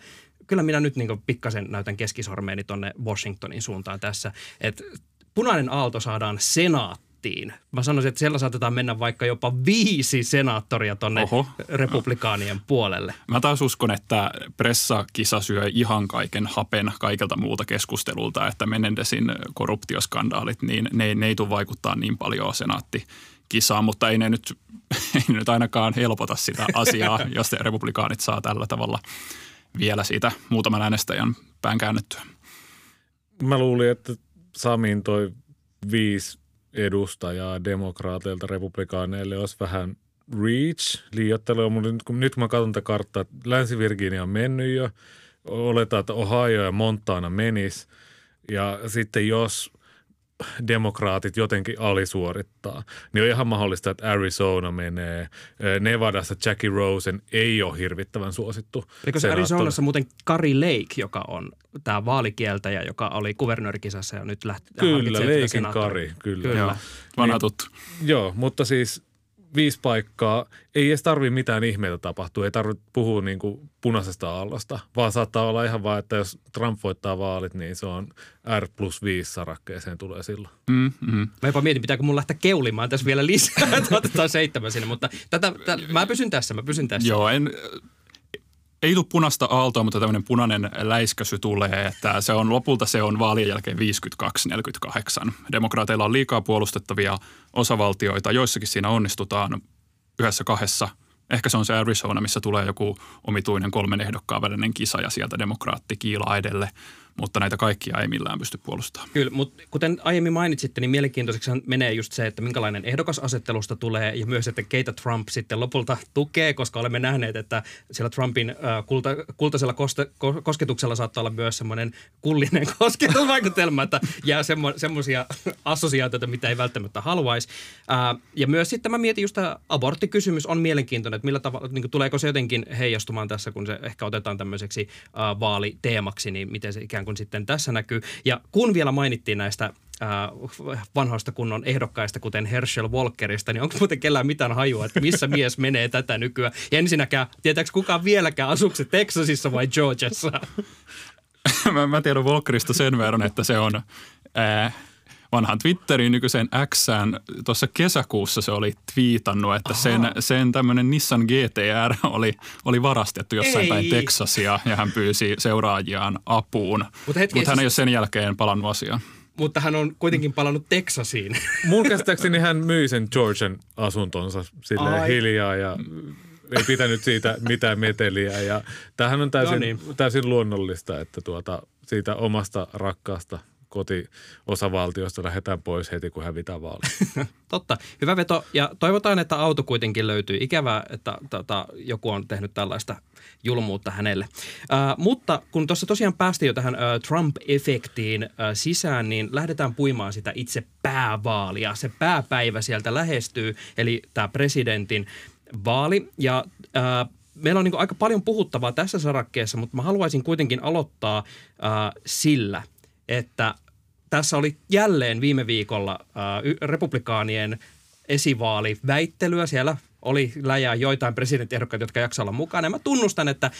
[SPEAKER 1] kyllä minä nyt niin pikkasen näytän keskisormeeni tuonne Washingtonin suuntaan tässä, että punainen aalto saadaan senaat nettiin. Mä sanoisin, että siellä saatetaan mennä vaikka jopa viisi senaattoria tonne Oho. republikaanien puolelle.
[SPEAKER 3] Mä taas uskon, että pressakisa syö ihan kaiken hapen kaikelta muuta keskustelulta, että Menendesin korruptioskandaalit, niin ne, ne ei tule vaikuttaa niin paljon senaatti kisaan, mutta ei ne nyt, ei ne nyt ainakaan helpota sitä asiaa, jos republikaanit saa tällä tavalla vielä siitä muutaman äänestäjän pään käännettyä.
[SPEAKER 2] Mä luulin, että Samin toi viisi edustajaa demokraateilta republikaaneille olisi vähän reach, liioittelua. Mutta nyt, kun, nyt kun mä katson tätä karttaa, Länsi-Virginia on mennyt jo, oletaan, että Ohio ja Montana menis. Ja sitten jos demokraatit jotenkin alisuorittaa, niin on ihan mahdollista, että Arizona menee. Nevadassa Jackie Rosen ei ole hirvittävän suosittu.
[SPEAKER 1] Eikö se Arizonassa muuten Kari Lake, joka on tämä vaalikieltäjä, joka oli kuvernöörikisassa ja nyt lähti
[SPEAKER 2] Kyllä, Leikin Kari, kyllä. kyllä.
[SPEAKER 3] Joo, vanha tuttu.
[SPEAKER 2] Niin, joo, mutta siis viisi paikkaa, ei edes tarvi mitään ihmeitä tapahtua, ei tarvitse puhua niin kuin punaisesta aallosta, vaan saattaa olla ihan vaan, että jos Trump voittaa vaalit, niin se on R plus 5 sarakkeeseen tulee silloin.
[SPEAKER 1] Mm, mm. Mä jopa mietin, pitääkö mun lähteä keulimaan tässä vielä lisää, että otetaan seitsemän sinne, mutta tätä, tätä, mä pysyn tässä, mä pysyn tässä.
[SPEAKER 3] Joo, en, ei tule punaista aaltoa, mutta tämmöinen punainen läiskäsy tulee, että se on lopulta se on vaalien jälkeen 52-48. Demokraateilla on liikaa puolustettavia osavaltioita, joissakin siinä onnistutaan yhdessä kahdessa. Ehkä se on se Arizona, missä tulee joku omituinen kolmen ehdokkaan välinen kisa ja sieltä demokraatti kiilaa edelle – mutta näitä kaikkia ei millään pysty puolustamaan.
[SPEAKER 1] Kyllä, mutta kuten aiemmin mainitsitte, niin mielenkiintoiseksi menee just se, että minkälainen ehdokasasettelusta tulee ja myös, että keitä Trump sitten lopulta tukee, koska olemme nähneet, että siellä Trumpin äh, kulta, kultaisella koste, ko, kosketuksella saattaa olla myös semmoinen kullinen kosketusvaikutelma, että jää semmo, semmoisia assosiaatioita, mitä ei välttämättä haluaisi. Äh, ja myös sitten mä mietin just tämä aborttikysymys on mielenkiintoinen, että millä tavalla, niin tuleeko se jotenkin heijastumaan tässä, kun se ehkä otetaan tämmöiseksi äh, vaaliteemaksi, niin miten se ikään ikään kuin sitten tässä näkyy. Ja kun vielä mainittiin näistä äh, vanhoista kunnon ehdokkaista, kuten Herschel Walkerista, niin onko muuten kellään mitään hajua, että missä mies menee tätä nykyään? Ja ensinnäkään, tietääkö kukaan vieläkään, asuuko se Texasissa vai Georgiassa?
[SPEAKER 3] mä, mä tiedän Walkerista sen verran, että se on äh, vanhan Twitterin nykyiseen Xään. Tuossa kesäkuussa se oli twiitannut, että sen, sen tämmöinen Nissan GTR oli, oli varastettu jossain ei. päin Texasia ja hän pyysi seuraajiaan apuun. Mutta Mut hän ei ole sen jälkeen palannut asiaan.
[SPEAKER 1] Mutta hän on kuitenkin palannut Texasiin.
[SPEAKER 2] Mun käsittääkseni hän myi sen Georgian asuntonsa sille hiljaa ja ei pitänyt siitä mitään meteliä. Ja tämähän on täysin, no niin. täysin luonnollista, että tuota, siitä omasta rakkaasta kotiosavaltiosta lähdetään pois heti, kun hävitään vaali.
[SPEAKER 1] Totta. Hyvä veto. Ja toivotaan, että auto kuitenkin löytyy. Ikävää, että tota, joku on tehnyt tällaista julmuutta hänelle. Äh, mutta kun tuossa tosiaan päästiin jo tähän äh, Trump-efektiin äh, sisään, niin lähdetään puimaan sitä itse päävaalia. Se pääpäivä sieltä lähestyy, eli tämä presidentin vaali. Ja äh, meillä on niin aika paljon puhuttavaa tässä sarakkeessa, mutta mä haluaisin kuitenkin aloittaa äh, sillä, että tässä oli jälleen viime viikolla äh, republikaanien esivaaliväittelyä. Siellä oli läjää joitain presidenttiehdokkaita, jotka jaksaa olla mukana. Ja mä tunnustan, että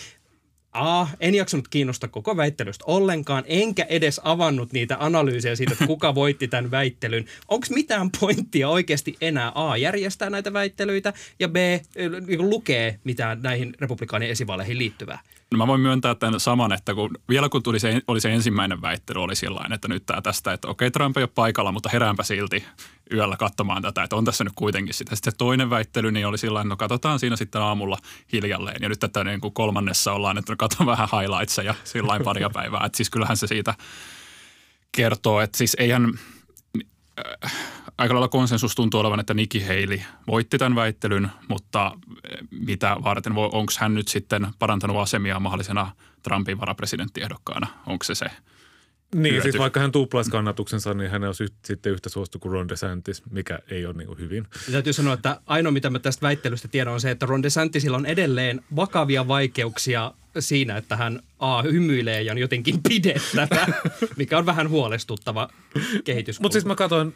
[SPEAKER 1] A, en jaksanut kiinnostaa koko väittelystä ollenkaan, enkä edes avannut niitä analyysejä siitä, että kuka voitti tämän väittelyn. Onko mitään pointtia oikeasti enää A, järjestää näitä väittelyitä ja B, niin lukee mitään näihin republikaanien esivaaleihin liittyvää?
[SPEAKER 3] No mä voin myöntää tämän saman, että kun, vielä kun tuli se, oli se ensimmäinen väittely, oli sillä että nyt tämä tästä, että okei Trump ei ole paikalla, mutta heräänpä silti yöllä katsomaan tätä, että on tässä nyt kuitenkin sitä. Sitten se toinen väittely niin oli sillä no katsotaan siinä sitten aamulla hiljalleen. Ja nyt tätä niin kuin kolmannessa ollaan, että no katso vähän highlightseja sillä paria päivää. Että siis kyllähän se siitä kertoo, että siis eihän, äh, aika lailla konsensus tuntuu olevan, että Nikki Haley voitti tämän väittelyn, mutta eh, mitä varten, onko hän nyt sitten parantanut asemia mahdollisena Trumpin varapresidenttiehdokkaana? Onko se se
[SPEAKER 2] niin, hyöty? siis vaikka hän tuplaisi kannatuksensa, niin hän on sitten yhtä suosittu kuin Ron DeSantis, mikä ei ole niin kuin hyvin.
[SPEAKER 1] Ja täytyy sanoa, että ainoa mitä mä tästä väittelystä tiedän on se, että Ron DeSantisilla on edelleen vakavia vaikeuksia siinä, että hän A hymyilee ja on jotenkin pidettävä, mikä on vähän huolestuttava kehitys.
[SPEAKER 2] Mutta siis mä katsoin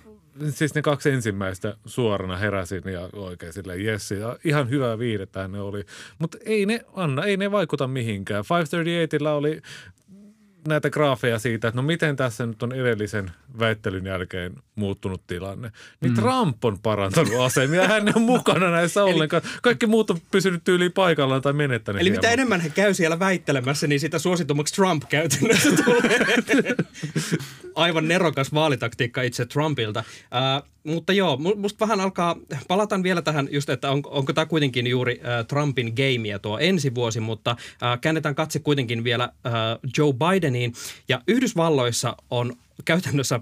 [SPEAKER 2] siis ne kaksi ensimmäistä suorana heräsin ja oikein silleen jes, ja ihan hyvää viidettä ne oli. Mutta ei ne, Anna, ei ne vaikuta mihinkään. 538 oli näitä graafeja siitä, että no miten tässä nyt on edellisen väittelyn jälkeen muuttunut tilanne. Niin mm. Trump on parantanut asemia, hän on mukana näissä ollenkaan. Kaikki muut on pysynyt tyyliin paikallaan tai menettänyt.
[SPEAKER 1] Eli hieman. mitä enemmän he käy siellä väittelemässä, niin sitä suositummaksi Trump käytännössä tulee. Aivan nerokas vaalitaktiikka itse Trumpilta. Uh, mutta joo, musta vähän alkaa, palataan vielä tähän just, että on, onko tämä kuitenkin juuri äh, Trumpin gameia tuo ensi vuosi, mutta äh, käännetään katse kuitenkin vielä äh, Joe Bideniin. Ja Yhdysvalloissa on käytännössä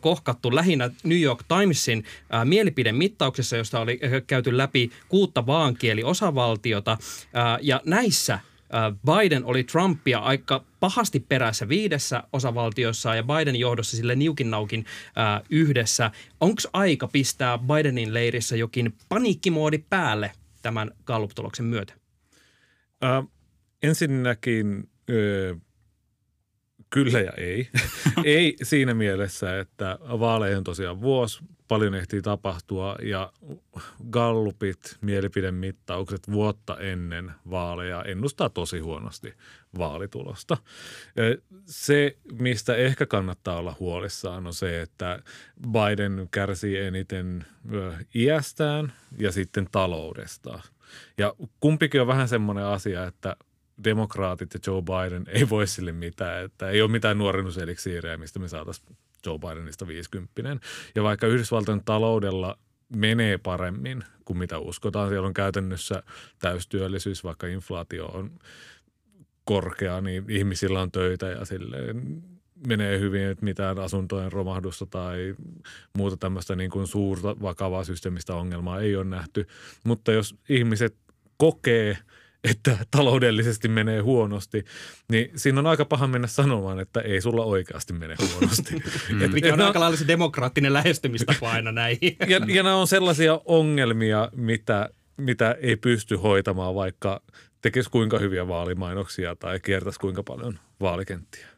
[SPEAKER 1] kohkattu lähinnä New York Timesin ää, mielipidemittauksessa, josta oli käyty läpi kuutta vaankieliosavaltiota. Ää, ja näissä Biden oli Trumpia aika pahasti perässä viidessä osavaltiossa ja Biden johdossa sille niukin naukin ää, yhdessä. Onko aika pistää Bidenin leirissä jokin paniikkimoodi päälle tämän Gallup-tuloksen myötä?
[SPEAKER 2] Äh, ensinnäkin äh, kyllä ja ei. ei siinä mielessä, että vaaleihin tosiaan vuosi, paljon ehtii tapahtua ja gallupit, mielipidemittaukset vuotta ennen vaaleja ennustaa tosi huonosti vaalitulosta. Se, mistä ehkä kannattaa olla huolissaan, on se, että Biden kärsii eniten iästään ja sitten taloudesta. Ja kumpikin on vähän semmoinen asia, että demokraatit ja Joe Biden ei voi sille mitään, että ei ole mitään nuorennuseliksiirejä, mistä me saataisiin Joe Bidenista 50. Ja vaikka Yhdysvaltojen taloudella menee paremmin kuin mitä uskotaan, siellä on käytännössä täystyöllisyys, vaikka inflaatio on korkea, niin ihmisillä on töitä ja silleen menee hyvin, että mitään asuntojen romahdusta tai muuta tämmöistä niin kuin suurta vakavaa systeemistä ongelmaa ei ole nähty. Mutta jos ihmiset kokee – että taloudellisesti menee huonosti, niin siinä on aika paha mennä sanomaan, että ei sulla oikeasti mene huonosti.
[SPEAKER 1] mm. et, Mikä on et, aika lailla se demokraattinen lähestymistapa aina näihin.
[SPEAKER 2] ja, ja nämä on sellaisia ongelmia, mitä, mitä ei pysty hoitamaan, vaikka tekisi kuinka hyviä vaalimainoksia tai kiertäisi kuinka paljon vaalikenttiä.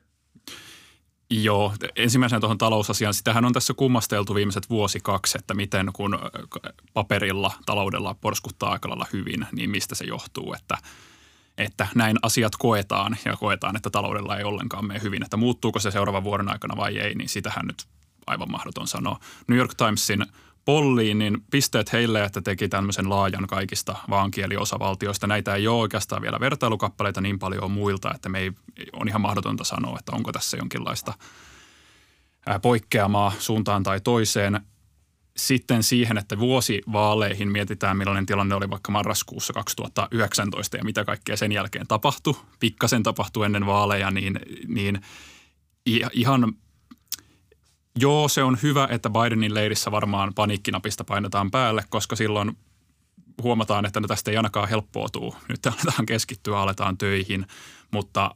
[SPEAKER 3] Joo, ensimmäisenä tuohon talousasiaan. Sitähän on tässä kummasteltu viimeiset vuosi kaksi, että miten kun paperilla taloudella porskuttaa aika lailla hyvin, niin mistä se johtuu, että, että näin asiat koetaan ja koetaan, että taloudella ei ollenkaan mene hyvin. Että muuttuuko se seuraavan vuoden aikana vai ei, niin sitähän nyt aivan mahdoton sanoa. New York Timesin polliin, niin pisteet heille, että teki tämmöisen laajan kaikista vaankieliosavaltioista. Näitä ei ole oikeastaan vielä vertailukappaleita niin paljon muilta, että me ei, on ihan mahdotonta sanoa, että onko tässä jonkinlaista poikkeamaa suuntaan tai toiseen. Sitten siihen, että vuosivaaleihin mietitään, millainen tilanne oli vaikka marraskuussa 2019 ja mitä kaikkea sen jälkeen tapahtui. Pikkasen tapahtui ennen vaaleja, niin, niin ihan Joo, se on hyvä, että Bidenin leirissä varmaan paniikkinapista painetaan päälle, koska silloin huomataan, että no tästä ei ainakaan helppoa tuu. Nyt aletaan keskittyä, aletaan töihin, mutta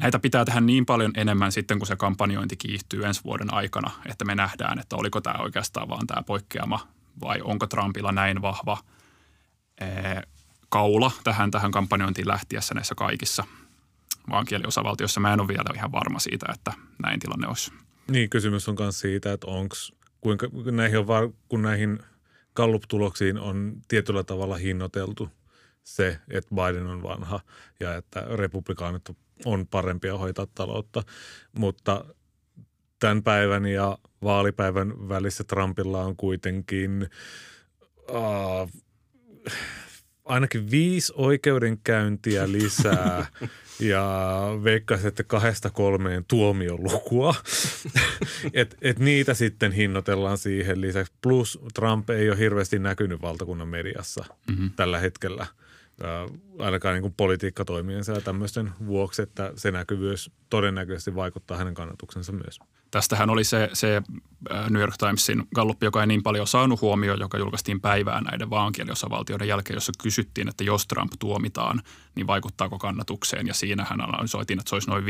[SPEAKER 3] näitä pitää tehdä niin paljon enemmän sitten, kun se kampanjointi kiihtyy ensi vuoden aikana, että me nähdään, että oliko tämä oikeastaan vaan tämä poikkeama vai onko Trumpilla näin vahva kaula tähän, tähän kampanjointiin lähtiessä näissä kaikissa – vaankieliosavaltiossa. Mä en ole vielä ihan varma siitä, että näin tilanne olisi.
[SPEAKER 2] Niin, kysymys on myös siitä, että onko, kuinka näihin on, var, kun näihin Gallup-tuloksiin on tietyllä tavalla hinnoiteltu se, että Biden on vanha ja että republikaanit on parempia hoitaa taloutta, mutta tämän päivän ja vaalipäivän välissä Trumpilla on kuitenkin uh, ainakin viisi oikeudenkäyntiä lisää ja veikkaisin, että kahdesta kolmeen tuomiolukua. et, et niitä sitten hinnoitellaan siihen lisäksi. Plus Trump ei ole hirveästi näkynyt valtakunnan mediassa mm-hmm. tällä hetkellä. Äh, ainakaan niin kuin politiikkatoimiensa ja tämmöisten vuoksi, että se näkyvyys todennäköisesti vaikuttaa hänen kannatuksensa myös.
[SPEAKER 3] Tästähän oli se, se New York Timesin gallup, joka ei niin paljon saanut huomioon, joka julkaistiin päivään näiden vaankieliosavaltioiden jälkeen, jossa kysyttiin, että jos Trump tuomitaan, niin vaikuttaako kannatukseen. Ja siinähän analysoitiin, että se olisi noin 5-6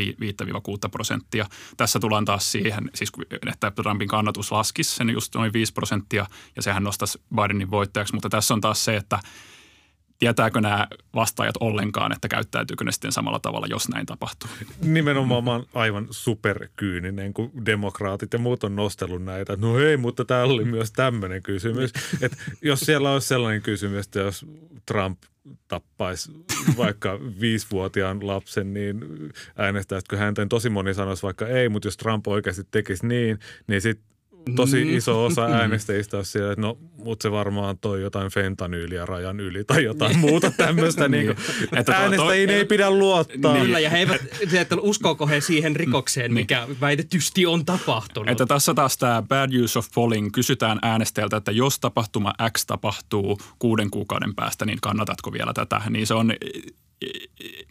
[SPEAKER 3] prosenttia. Tässä tullaan taas siihen, siis että Trumpin kannatus laskisi sen just noin 5 prosenttia, ja sehän nostaisi Bidenin voittajaksi. Mutta tässä on taas se, että – tietääkö nämä vastaajat ollenkaan, että käyttäytyykö ne sitten samalla tavalla, jos näin tapahtuu?
[SPEAKER 2] Nimenomaan mä oon aivan superkyyninen, kun demokraatit ja muut on nostellut näitä. No ei, mutta täällä oli myös tämmöinen kysymys. Että jos siellä olisi sellainen kysymys, että jos Trump tappaisi vaikka viisivuotiaan lapsen, niin äänestäisitkö häntä? Tosi moni sanoisi vaikka ei, mutta jos Trump oikeasti tekisi niin, niin sitten tosi
[SPEAKER 1] Mm.
[SPEAKER 2] iso osa äänestäjistä olisi siellä, että no, mutta se varmaan toi jotain fentanyyliä rajan yli tai jotain muuta tämmöistä. niin kuin,
[SPEAKER 3] Että
[SPEAKER 2] äänestäjiin ei pidä luottaa.
[SPEAKER 1] Niin. Kyllä, ja he eivät, se, että uskoako he siihen rikokseen, mikä väitetysti on tapahtunut.
[SPEAKER 3] Että tässä taas tämä bad use of polling, kysytään äänestäjältä, että jos tapahtuma X tapahtuu kuuden kuukauden päästä, niin kannatatko vielä tätä? Niin se on,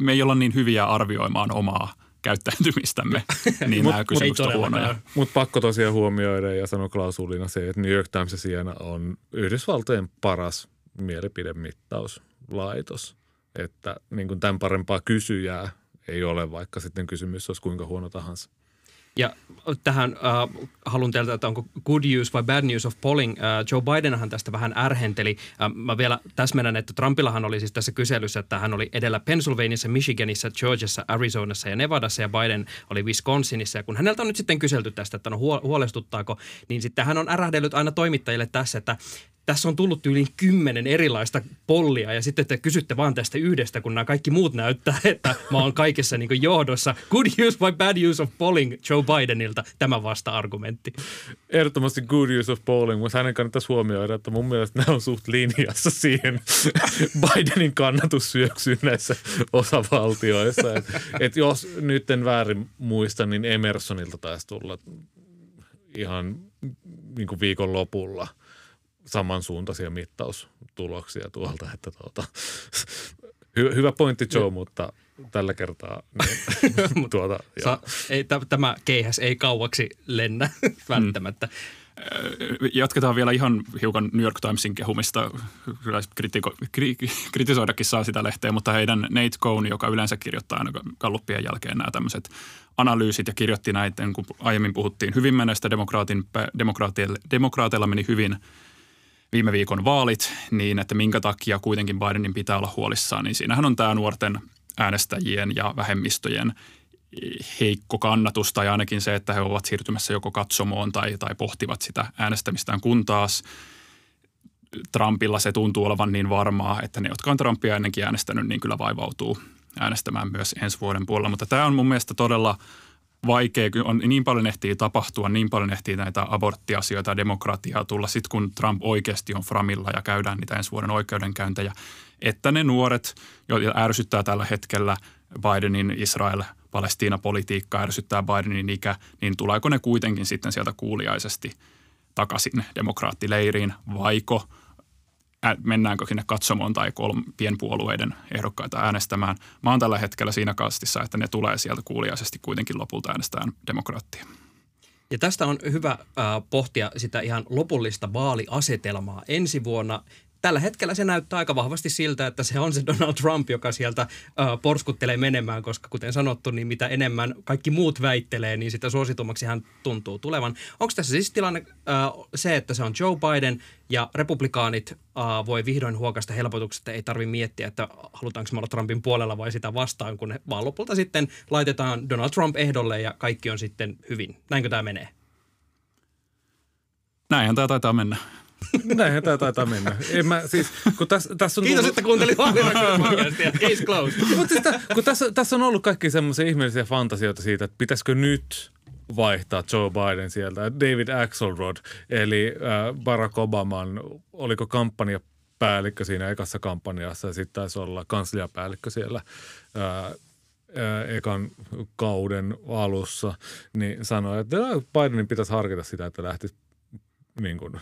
[SPEAKER 3] me ei olla niin hyviä arvioimaan omaa käyttäytymistämme, niin
[SPEAKER 2] Mut-
[SPEAKER 3] nämä
[SPEAKER 2] mut-
[SPEAKER 3] kysymykset on huonoja.
[SPEAKER 2] Mutta pakko tosiaan huomioida ja sanoa klausulina se, että New York Times ja Siena on Yhdysvaltojen paras mielipidemittauslaitos. Että niin kuin tämän parempaa kysyjää ei ole, vaikka sitten kysymys olisi kuinka huono tahansa.
[SPEAKER 1] Ja tähän äh, haluan teiltä, että onko good use vai bad news of polling. Äh, Joe Bidenhan tästä vähän ärhenteli. Äh, mä vielä täsmennän, että Trumpillahan oli siis tässä kyselyssä, että hän oli edellä Pennsylvaniassa, Michiganissa, Georgiassa, Arizonassa ja Nevadassa ja Biden oli Wisconsinissa. Ja kun häneltä on nyt sitten kyselty tästä, että no huo- huolestuttaako, niin sitten hän on ärähdellyt aina toimittajille tässä, että tässä on tullut yli kymmenen erilaista pollia ja sitten te kysytte vaan tästä yhdestä, kun nämä kaikki muut näyttää, että mä oon kaikessa niin johdossa. Good use vai bad use of polling Joe Bidenilta, tämä vasta-argumentti.
[SPEAKER 2] Ehdottomasti good use of polling, mutta hänen kannattaisi huomioida, että mun mielestä nämä on suht linjassa siihen Bidenin kannatussyöksyyn näissä osavaltioissa. Et, et jos nyt en väärin muista, niin Emersonilta taisi tulla ihan niin kuin viikon lopulla samansuuntaisia mittaustuloksia tuolta. Että tuota, hy, hyvä pointti Joe, mutta tällä kertaa niin, tuota,
[SPEAKER 1] Sa- ei, t- tämä keihäs ei kauaksi lennä välttämättä.
[SPEAKER 3] Jatketaan vielä ihan hiukan New York Timesin kehumista. Kyllä kritiko, kri, kritisoidakin saa sitä lehteä, mutta heidän Nate Cohn, joka yleensä kirjoittaa aina Galluppien jälkeen nämä tämmöiset analyysit ja kirjoitti näitä, kun aiemmin puhuttiin hyvin menestä demokraatin, demokraateilla meni hyvin viime viikon vaalit, niin että minkä takia kuitenkin Bidenin pitää olla huolissaan, niin siinähän on tämä nuorten äänestäjien ja vähemmistöjen heikko kannatus tai ainakin se, että he ovat siirtymässä joko katsomoon tai, tai pohtivat sitä äänestämistään, kun taas Trumpilla se tuntuu olevan niin varmaa, että ne, jotka on Trumpia ennenkin äänestänyt, niin kyllä vaivautuu äänestämään myös ensi vuoden puolella. Mutta tämä on mun mielestä todella vaikea, kun on niin paljon ehtii tapahtua, niin paljon ehtii näitä aborttiasioita ja demokratiaa tulla, sitten kun Trump oikeasti on framilla ja käydään niitä ensi vuoden oikeudenkäyntejä, että ne nuoret, joita ärsyttää tällä hetkellä Bidenin Israel Palestiina-politiikka ärsyttää Bidenin ikä, niin tuleeko ne kuitenkin sitten sieltä kuuliaisesti takaisin demokraattileiriin, vaiko mennäänkö sinne katsomoon tai kolm, pienpuolueiden ehdokkaita äänestämään. Mä oon tällä hetkellä siinä kastissa, että ne tulee sieltä kuuliaisesti kuitenkin lopulta äänestään demokraattia.
[SPEAKER 1] Ja tästä on hyvä äh, pohtia sitä ihan lopullista vaaliasetelmaa ensi vuonna. Tällä hetkellä se näyttää aika vahvasti siltä, että se on se Donald Trump, joka sieltä äh, porskuttelee menemään, koska kuten sanottu, niin mitä enemmän kaikki muut väittelee, niin sitä suositummaksi hän tuntuu tulevan. Onko tässä siis tilanne äh, se, että se on Joe Biden ja republikaanit äh, voi vihdoin huokasta helpotuksesta, ei tarvitse miettiä, että halutaanko me olla Trumpin puolella vai sitä vastaan, kun vaan lopulta sitten laitetaan Donald Trump ehdolle ja kaikki on sitten hyvin. Näinkö tämä menee?
[SPEAKER 3] Näinhän tämä taitaa mennä.
[SPEAKER 2] Näinhän tämä taitaa mennä. En mä, siis, kun tässä, tässä on
[SPEAKER 1] Kiitos,
[SPEAKER 2] tullut-
[SPEAKER 1] että kuuntelit. Case closed.
[SPEAKER 2] Mutta siis kun tässä, tässä on ollut kaikki semmoisia ihmeellisiä fantasioita siitä, että pitäisikö nyt vaihtaa Joe Biden sieltä. David Axelrod, eli äh, Barack Obaman, oliko kampanjapäällikkö siinä ekassa kampanjassa ja sitten taisi olla kansliapäällikkö siellä äh, äh, ekan kauden alussa, niin sanoi, että Bidenin pitäisi harkita sitä, että lähtisi niin kuin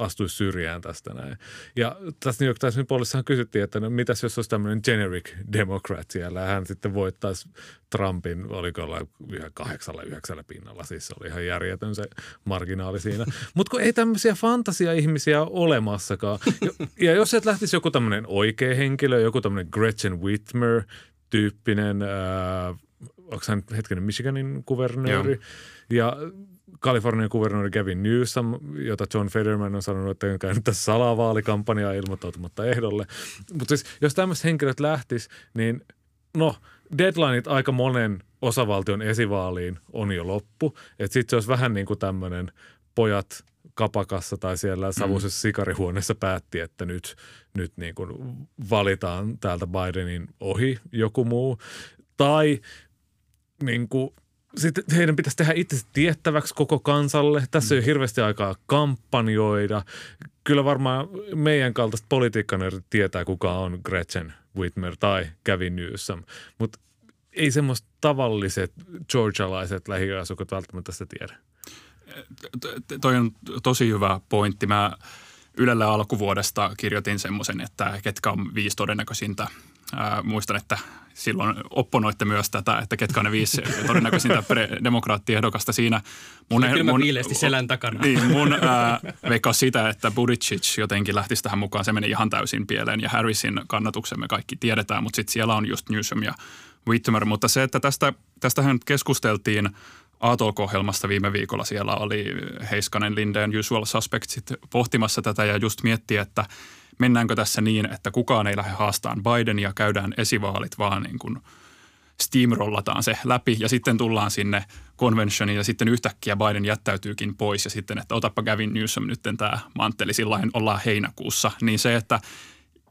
[SPEAKER 2] astuisi syrjään tästä näin. Ja tässä New York Timesin puolessahan kysyttiin, että no mitäs jos olisi tämmöinen generic democrat siellä ja hän sitten voittaisi Trumpin, oliko olla kahdeksalla, yhdeksällä pinnalla, siis se oli ihan järjetön se marginaali siinä. Mutta kun ei tämmöisiä fantasia-ihmisiä ole olemassakaan. Ja, ja jos sieltä lähtisi joku tämmöinen oikea henkilö, joku tämmöinen Gretchen Whitmer tyyppinen, äh, onko hän hetkinen Michiganin kuvernööri,
[SPEAKER 3] Joo.
[SPEAKER 2] ja Kalifornian kuvernööri Gavin Newsom, jota John Federman on sanonut, että on käynyt tässä salavaalikampanjaa ilmoittautumatta ehdolle. Mutta siis, jos tämmöiset henkilöt lähtis, niin no, deadlineit aika monen osavaltion esivaaliin on jo loppu. Että sitten se olisi vähän niin kuin tämmöinen pojat kapakassa tai siellä savuisessa sikarihuoneessa päätti, että nyt, nyt niin kuin valitaan täältä Bidenin ohi joku muu. Tai niin kuin sitten heidän pitäisi tehdä itse tiettäväksi koko kansalle. Tässä ei ole hirveästi aikaa kampanjoida. Kyllä varmaan meidän kaltaista politiikkanerit tietää, kuka on Gretchen Whitmer tai Gavin Newsom. Mutta ei semmoista tavalliset georgialaiset lähiasukot välttämättä sitä tiedä.
[SPEAKER 3] Toi on tosi hyvä pointti. Mä Ylellä alkuvuodesta kirjoitin semmoisen, että ketkä on viisi todennäköisintä. Ää, muistan, että silloin opponoitte myös tätä, että ketkä on ne viisi todennäköisintä demokraattiehdokasta siinä.
[SPEAKER 1] Mun, kyllä mun, viileesti selän takana.
[SPEAKER 3] Niin, mun ää, veikkaus sitä, että Buttigieg jotenkin lähtisi tähän mukaan, se meni ihan täysin pieleen ja Harrisin kannatuksemme kaikki tiedetään, mutta sitten siellä on just Newsom ja Whitmer. Mutta se, että tästä, tästähän keskusteltiin A-Talk-ohjelmasta viime viikolla. Siellä oli Heiskanen, Lindeen, Usual Suspectsit pohtimassa tätä ja just miettiä, että mennäänkö tässä niin, että kukaan ei lähde haastaan Bidenia, käydään esivaalit, vaan niin kuin steamrollataan se läpi ja sitten tullaan sinne conventioniin ja sitten yhtäkkiä Biden jättäytyykin pois ja sitten, että otapa Gavin Newsom nyt tämä mantteli, sillä ollaan heinäkuussa. Niin se, että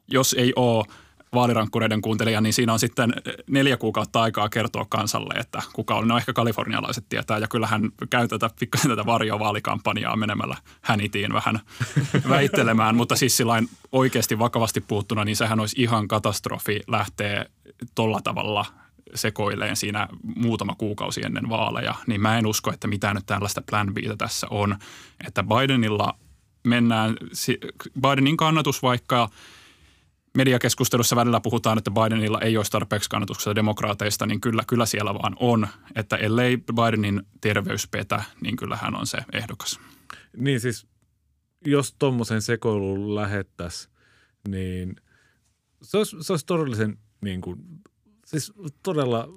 [SPEAKER 3] jos ei ole vaalirankkureiden kuuntelija, niin siinä on sitten neljä kuukautta aikaa kertoa kansalle, että kuka on. No ehkä kalifornialaiset tietää ja kyllä hän käy tätä, pikkasen tätä varjovaalikampanjaa menemällä hänitiin vähän väittelemään, mutta siis sillain oikeasti vakavasti puuttuna, niin sehän olisi ihan katastrofi lähteä tolla tavalla sekoilleen siinä muutama kuukausi ennen vaaleja, niin mä en usko, että mitään nyt tällaista plan Btä tässä on. Että Bidenilla mennään, Bidenin kannatus vaikka – mediakeskustelussa välillä puhutaan, että Bidenilla ei olisi tarpeeksi kannatuksesta demokraateista, niin kyllä, kyllä siellä vaan on. Että ellei Bidenin terveys petä, niin kyllä hän on se ehdokas.
[SPEAKER 2] Niin siis, jos tuommoisen sekoilun lähettäisiin, niin se olisi, se olisi todellisen niin kuin, siis todella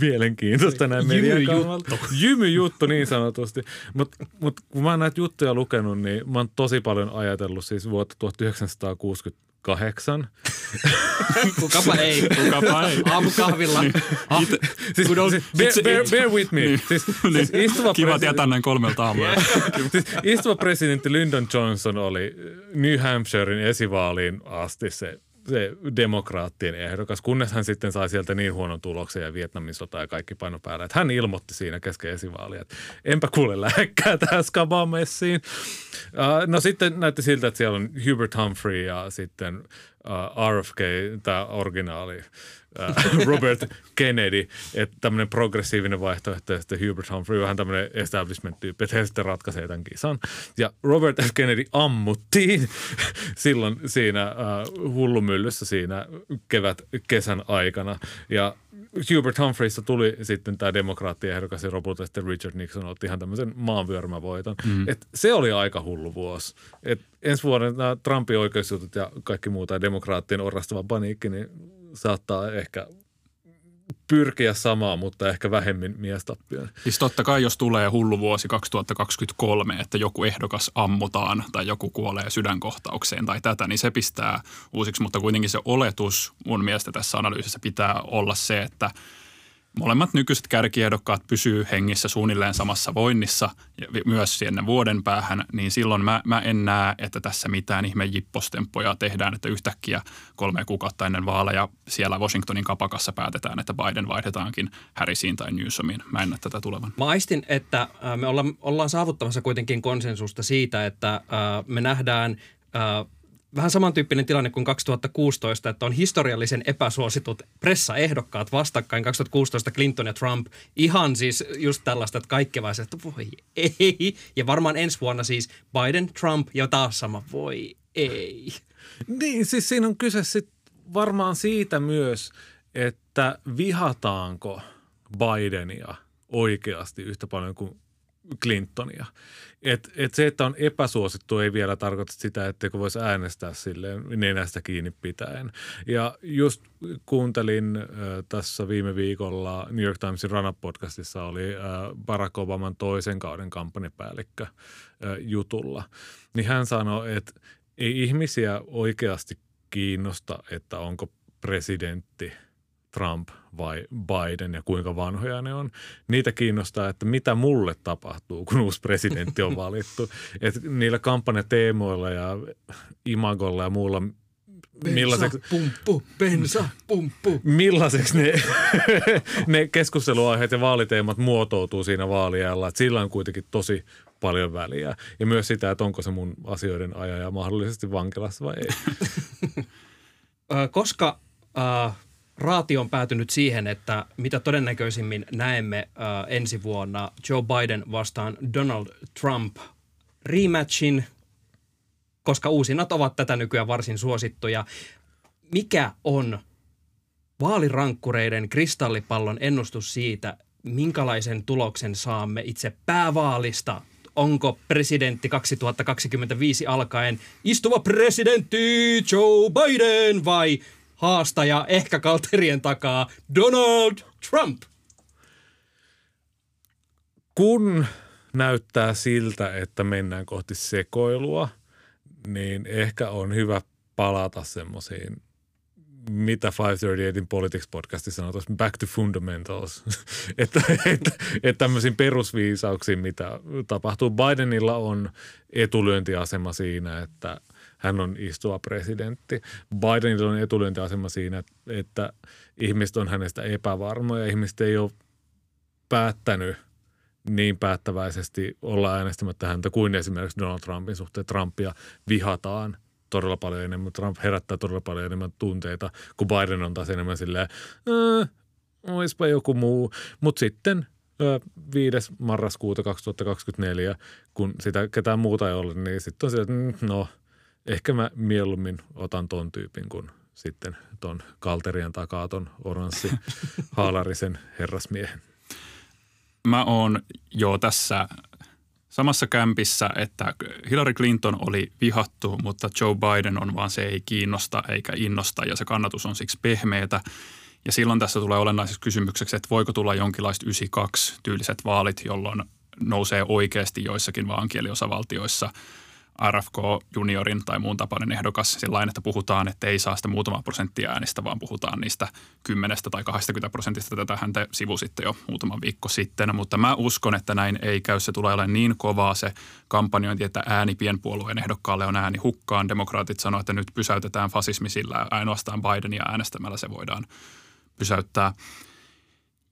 [SPEAKER 2] mielenkiintoista näin median kannalta. Jymyjuttu niin sanotusti. Mutta mut, kun mä oon näitä juttuja lukenut, niin mä oon tosi paljon ajatellut siis vuotta 1960 kahdeksan.
[SPEAKER 1] Kukapa ei.
[SPEAKER 3] Kukapa ei.
[SPEAKER 1] Aamukahvilla.
[SPEAKER 3] Niin.
[SPEAKER 1] Ah,
[SPEAKER 2] siis, siis, bear, bear, bear with me.
[SPEAKER 3] Niin.
[SPEAKER 2] Siis,
[SPEAKER 3] niin.
[SPEAKER 2] siis istuva
[SPEAKER 3] Kiva
[SPEAKER 2] president-
[SPEAKER 3] tietää näin kolmelta aamulla.
[SPEAKER 2] siis istuva presidentti Lyndon Johnson oli New Hampshirein esivaaliin asti se se demokraattien ehdokas, kunnes hän sitten sai sieltä niin huonon tuloksen ja Vietnamin sota ja kaikki paino päällä, että hän ilmoitti siinä kesken esivaalia, että enpä kuule lähekkää tähän skabamessiin. Uh, no sitten näytti siltä, että siellä on Hubert Humphrey ja sitten RFK, tämä originaali Robert Kennedy, että tämmöinen progressiivinen vaihtoehto ja sitten Hubert Humphrey, vähän tämmöinen establishment-tyyppi, että he sitten ratkaisee tämän kisan. Ja Robert F. Kennedy ammuttiin silloin siinä uh, hullumyllyssä siinä kevät-kesän aikana. Ja Hubert Humphreysta tuli sitten tämä demokraattiehdokas ja lopulta sitten Richard Nixon otti ihan tämmöisen maanvyörymävoiton. Mm. Et se oli aika hullu vuosi. Et ensi vuoden nämä Trumpin oikeusjutut ja kaikki muuta ja demokraattien orastava paniikki, niin saattaa ehkä pyrkiä samaan, mutta ehkä vähemmän miestappioon.
[SPEAKER 3] Siis totta kai, jos tulee hullu vuosi 2023, että joku ehdokas ammutaan tai joku kuolee sydänkohtaukseen tai tätä, niin se pistää uusiksi. Mutta kuitenkin se oletus mun mielestä tässä analyysissä pitää olla se, että – molemmat nykyiset kärkiehdokkaat pysyy hengissä suunnilleen samassa voinnissa ja myös sinne vuoden päähän, niin silloin mä, mä en näe, että tässä mitään ihme jippostemppoja tehdään, että yhtäkkiä kolme kuukautta ennen vaaleja siellä Washingtonin kapakassa päätetään, että Biden vaihdetaankin Harrisiin tai Newsomiin. Mä en näe tätä tulevan.
[SPEAKER 1] Mä aistin, että me ollaan, ollaan saavuttamassa kuitenkin konsensusta siitä, että me nähdään vähän samantyyppinen tilanne kuin 2016, että on historiallisen epäsuositut pressaehdokkaat vastakkain 2016 Clinton ja Trump. Ihan siis just tällaista, että kaikki vaan että voi ei. Ja varmaan ensi vuonna siis Biden, Trump ja taas sama voi ei.
[SPEAKER 2] Niin, siis siinä on kyse sit varmaan siitä myös, että vihataanko Bidenia oikeasti yhtä paljon kuin Clintonia. Et, et se, että on epäsuosittu, ei vielä tarkoita sitä, että voisi äänestää silleen nenästä kiinni pitäen. Ja just kuuntelin äh, tässä viime viikolla New York Timesin Run-Up-podcastissa oli äh, Barack Obaman toisen kauden kampanjapäällikkö äh, jutulla. Niin hän sanoi, että ei ihmisiä oikeasti kiinnosta, että onko presidentti – Trump vai Biden ja kuinka vanhoja ne on. Niitä kiinnostaa, että mitä mulle tapahtuu, kun uusi presidentti on valittu. Et niillä kampanjateemoilla ja imagolla ja muulla millaiseksi,
[SPEAKER 1] pumppu, bensa, pumppu.
[SPEAKER 2] millaiseksi ne, ne keskusteluaiheet ja vaaliteemat muotoutuu siinä vaaliajalla. Että sillä on kuitenkin tosi paljon väliä. Ja myös sitä, että onko se mun asioiden ajaja mahdollisesti vankilassa vai ei.
[SPEAKER 1] Koska äh, raati on päätynyt siihen, että mitä todennäköisimmin näemme äh, ensi vuonna Joe Biden vastaan Donald Trump rematchin, koska uusinnat ovat tätä nykyään varsin suosittuja. Mikä on vaalirankkureiden kristallipallon ennustus siitä, minkälaisen tuloksen saamme itse päävaalista? Onko presidentti 2025 alkaen istuva presidentti Joe Biden vai haastaja ehkä kalterien takaa Donald Trump?
[SPEAKER 2] Kun näyttää siltä, että mennään kohti sekoilua, niin ehkä on hyvä palata semmoisiin, mitä 538 Politics podcastissa sanotaan, back to fundamentals. että, että, että tämmöisiin perusviisauksiin, mitä tapahtuu. Bidenilla on etulyöntiasema siinä, että hän on istuva presidentti. Bidenilla on etulyöntiasema siinä, että ihmiset on hänestä epävarmoja. Ihmiset ei ole päättänyt – niin päättäväisesti olla äänestämättä häntä kuin esimerkiksi Donald Trumpin suhteen. Trumpia vihataan todella paljon enemmän. Trump herättää todella paljon enemmän tunteita, kun Biden on taas enemmän silleen, äh, oispa joku muu. Mutta sitten 5. marraskuuta 2024, kun sitä ketään muuta ei ole, niin sitten on sieltä, että no, ehkä mä mieluummin otan ton tyypin kuin sitten ton kalterien takaa ton oranssi haalarisen herrasmiehen
[SPEAKER 3] mä oon jo tässä samassa kämpissä, että Hillary Clinton oli vihattu, mutta Joe Biden on vaan se ei kiinnosta eikä innosta ja se kannatus on siksi pehmeätä. Ja silloin tässä tulee olennaiseksi kysymykseksi, että voiko tulla jonkinlaista 92 tyyliset vaalit, jolloin nousee oikeasti joissakin vaankieliosavaltioissa – RFK juniorin tai muun tapainen ehdokas sillä että puhutaan, että ei saa sitä muutama prosenttia äänistä, vaan puhutaan niistä 10 tai 20 prosentista. Tätä häntä sivusitte jo muutama viikko sitten, mutta mä uskon, että näin ei käy. Se tulee olemaan niin kovaa se kampanjointi, että ääni pienpuolueen ehdokkaalle on ääni hukkaan. Demokraatit sanoo, että nyt pysäytetään fasismi sillä ainoastaan Bidenia äänestämällä se voidaan pysäyttää.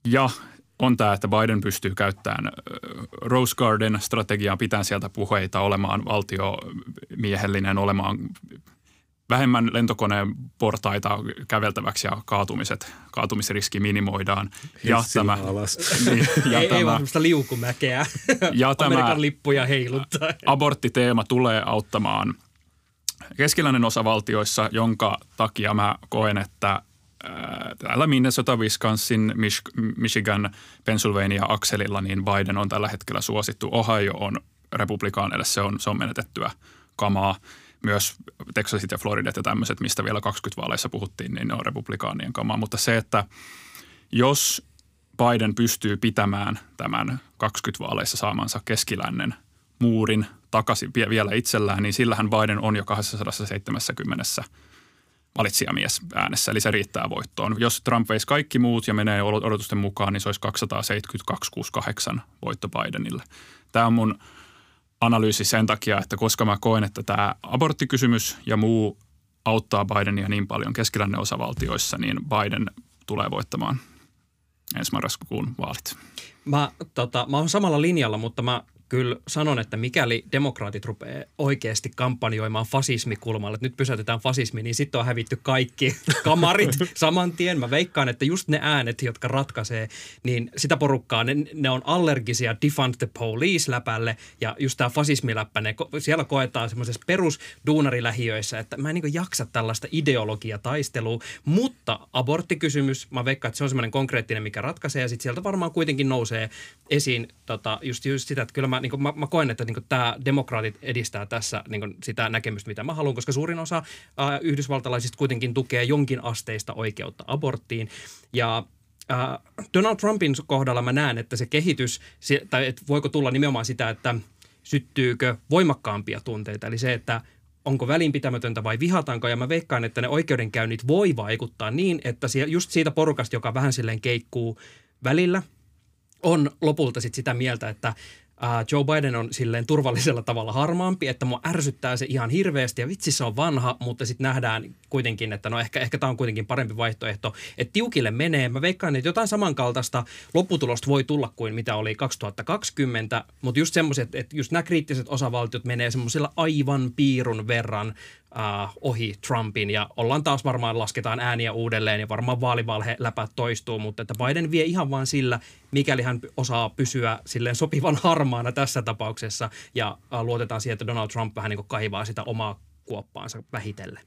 [SPEAKER 3] Ja on tämä, että Biden pystyy käyttämään Rose Garden strategiaa, pitää sieltä puheita, olemaan valtiomiehellinen, olemaan vähemmän lentokoneen portaita käveltäväksi ja kaatumiset, kaatumisriski minimoidaan.
[SPEAKER 2] Ja tämä, alas.
[SPEAKER 1] Niin, ja ei, tämä, ei vaan liukumäkeä, ja Amerikan tämä lippuja heiluttaa.
[SPEAKER 3] Aborttiteema tulee auttamaan keskiläinen osavaltioissa, jonka takia mä koen, että täällä Minnesota, Wisconsin, Michigan, Pennsylvania akselilla, niin Biden on tällä hetkellä suosittu. Ohio on republikaaneille, se on, se on menetettyä kamaa. Myös Texasit ja Floridat ja tämmöiset, mistä vielä 20-vaaleissa puhuttiin, niin ne on republikaanien kamaa. Mutta se, että jos Biden pystyy pitämään tämän 20-vaaleissa saamansa keskilännen muurin takaisin vielä itsellään, niin sillähän Biden on jo 270 valitsijamies äänessä, eli se riittää voittoon. Jos Trump veisi kaikki muut ja menee odotusten mukaan, niin se olisi 272-68 voitto Bidenille. Tämä on mun analyysi sen takia, että koska mä koen, että tämä aborttikysymys ja muu auttaa Bidenia niin paljon keskilännen osavaltioissa, niin Biden tulee voittamaan ensi marraskuun vaalit.
[SPEAKER 1] Mä, tota, mä oon samalla linjalla, mutta mä kyllä sanon, että mikäli demokraatit rupeaa oikeasti kampanjoimaan fasismikulmalla, että nyt pysäytetään fasismi, niin sitten on hävitty kaikki kamarit saman tien. Mä veikkaan, että just ne äänet, jotka ratkaisee, niin sitä porukkaa, ne, ne on allergisia defund the police-läpälle ja just tämä fasismiläppä, ne, siellä koetaan semmoisessa perusduunarilähiöissä, että mä en niin jaksa tällaista ideologiataistelua, mutta aborttikysymys, mä veikkaan, että se on semmoinen konkreettinen, mikä ratkaisee ja sitten sieltä varmaan kuitenkin nousee esiin tota, just, just sitä, että kyllä mä mä, niin kuin, mä, mä koen, että niin kuin, tämä demokraatit edistää tässä niin kuin, sitä näkemystä, mitä mä haluan, koska suurin osa ää, yhdysvaltalaisista kuitenkin tukee jonkin asteista oikeutta aborttiin. Ja ää, Donald Trumpin kohdalla mä näen, että se kehitys, se, tai että voiko tulla nimenomaan sitä, että syttyykö voimakkaampia tunteita, eli se, että onko välinpitämätöntä vai vihataanko. Ja mä veikkaan, että ne oikeudenkäynnit voi vaikuttaa niin, että just siitä porukasta, joka vähän silleen keikkuu välillä, on lopulta sit sitä mieltä, että Uh, Joe Biden on silleen turvallisella tavalla harmaampi, että mua ärsyttää se ihan hirveästi ja vitsi se on vanha, mutta sitten nähdään kuitenkin, että no ehkä, ehkä tämä on kuitenkin parempi vaihtoehto. Että tiukille menee. Mä veikkaan, että jotain samankaltaista lopputulosta voi tulla kuin mitä oli 2020, mutta just semmoiset, että just nämä kriittiset osavaltiot menee semmoisella aivan piirun verran uh, ohi Trumpin ja ollaan taas varmaan lasketaan ääniä uudelleen ja varmaan vaalivalhe läpät toistuu, mutta että Biden vie ihan vaan sillä, mikäli hän osaa pysyä silleen sopivan harmaana tässä tapauksessa ja uh, luotetaan siihen, että Donald Trump vähän niin kuin kaivaa sitä omaa kuoppaansa vähitellen.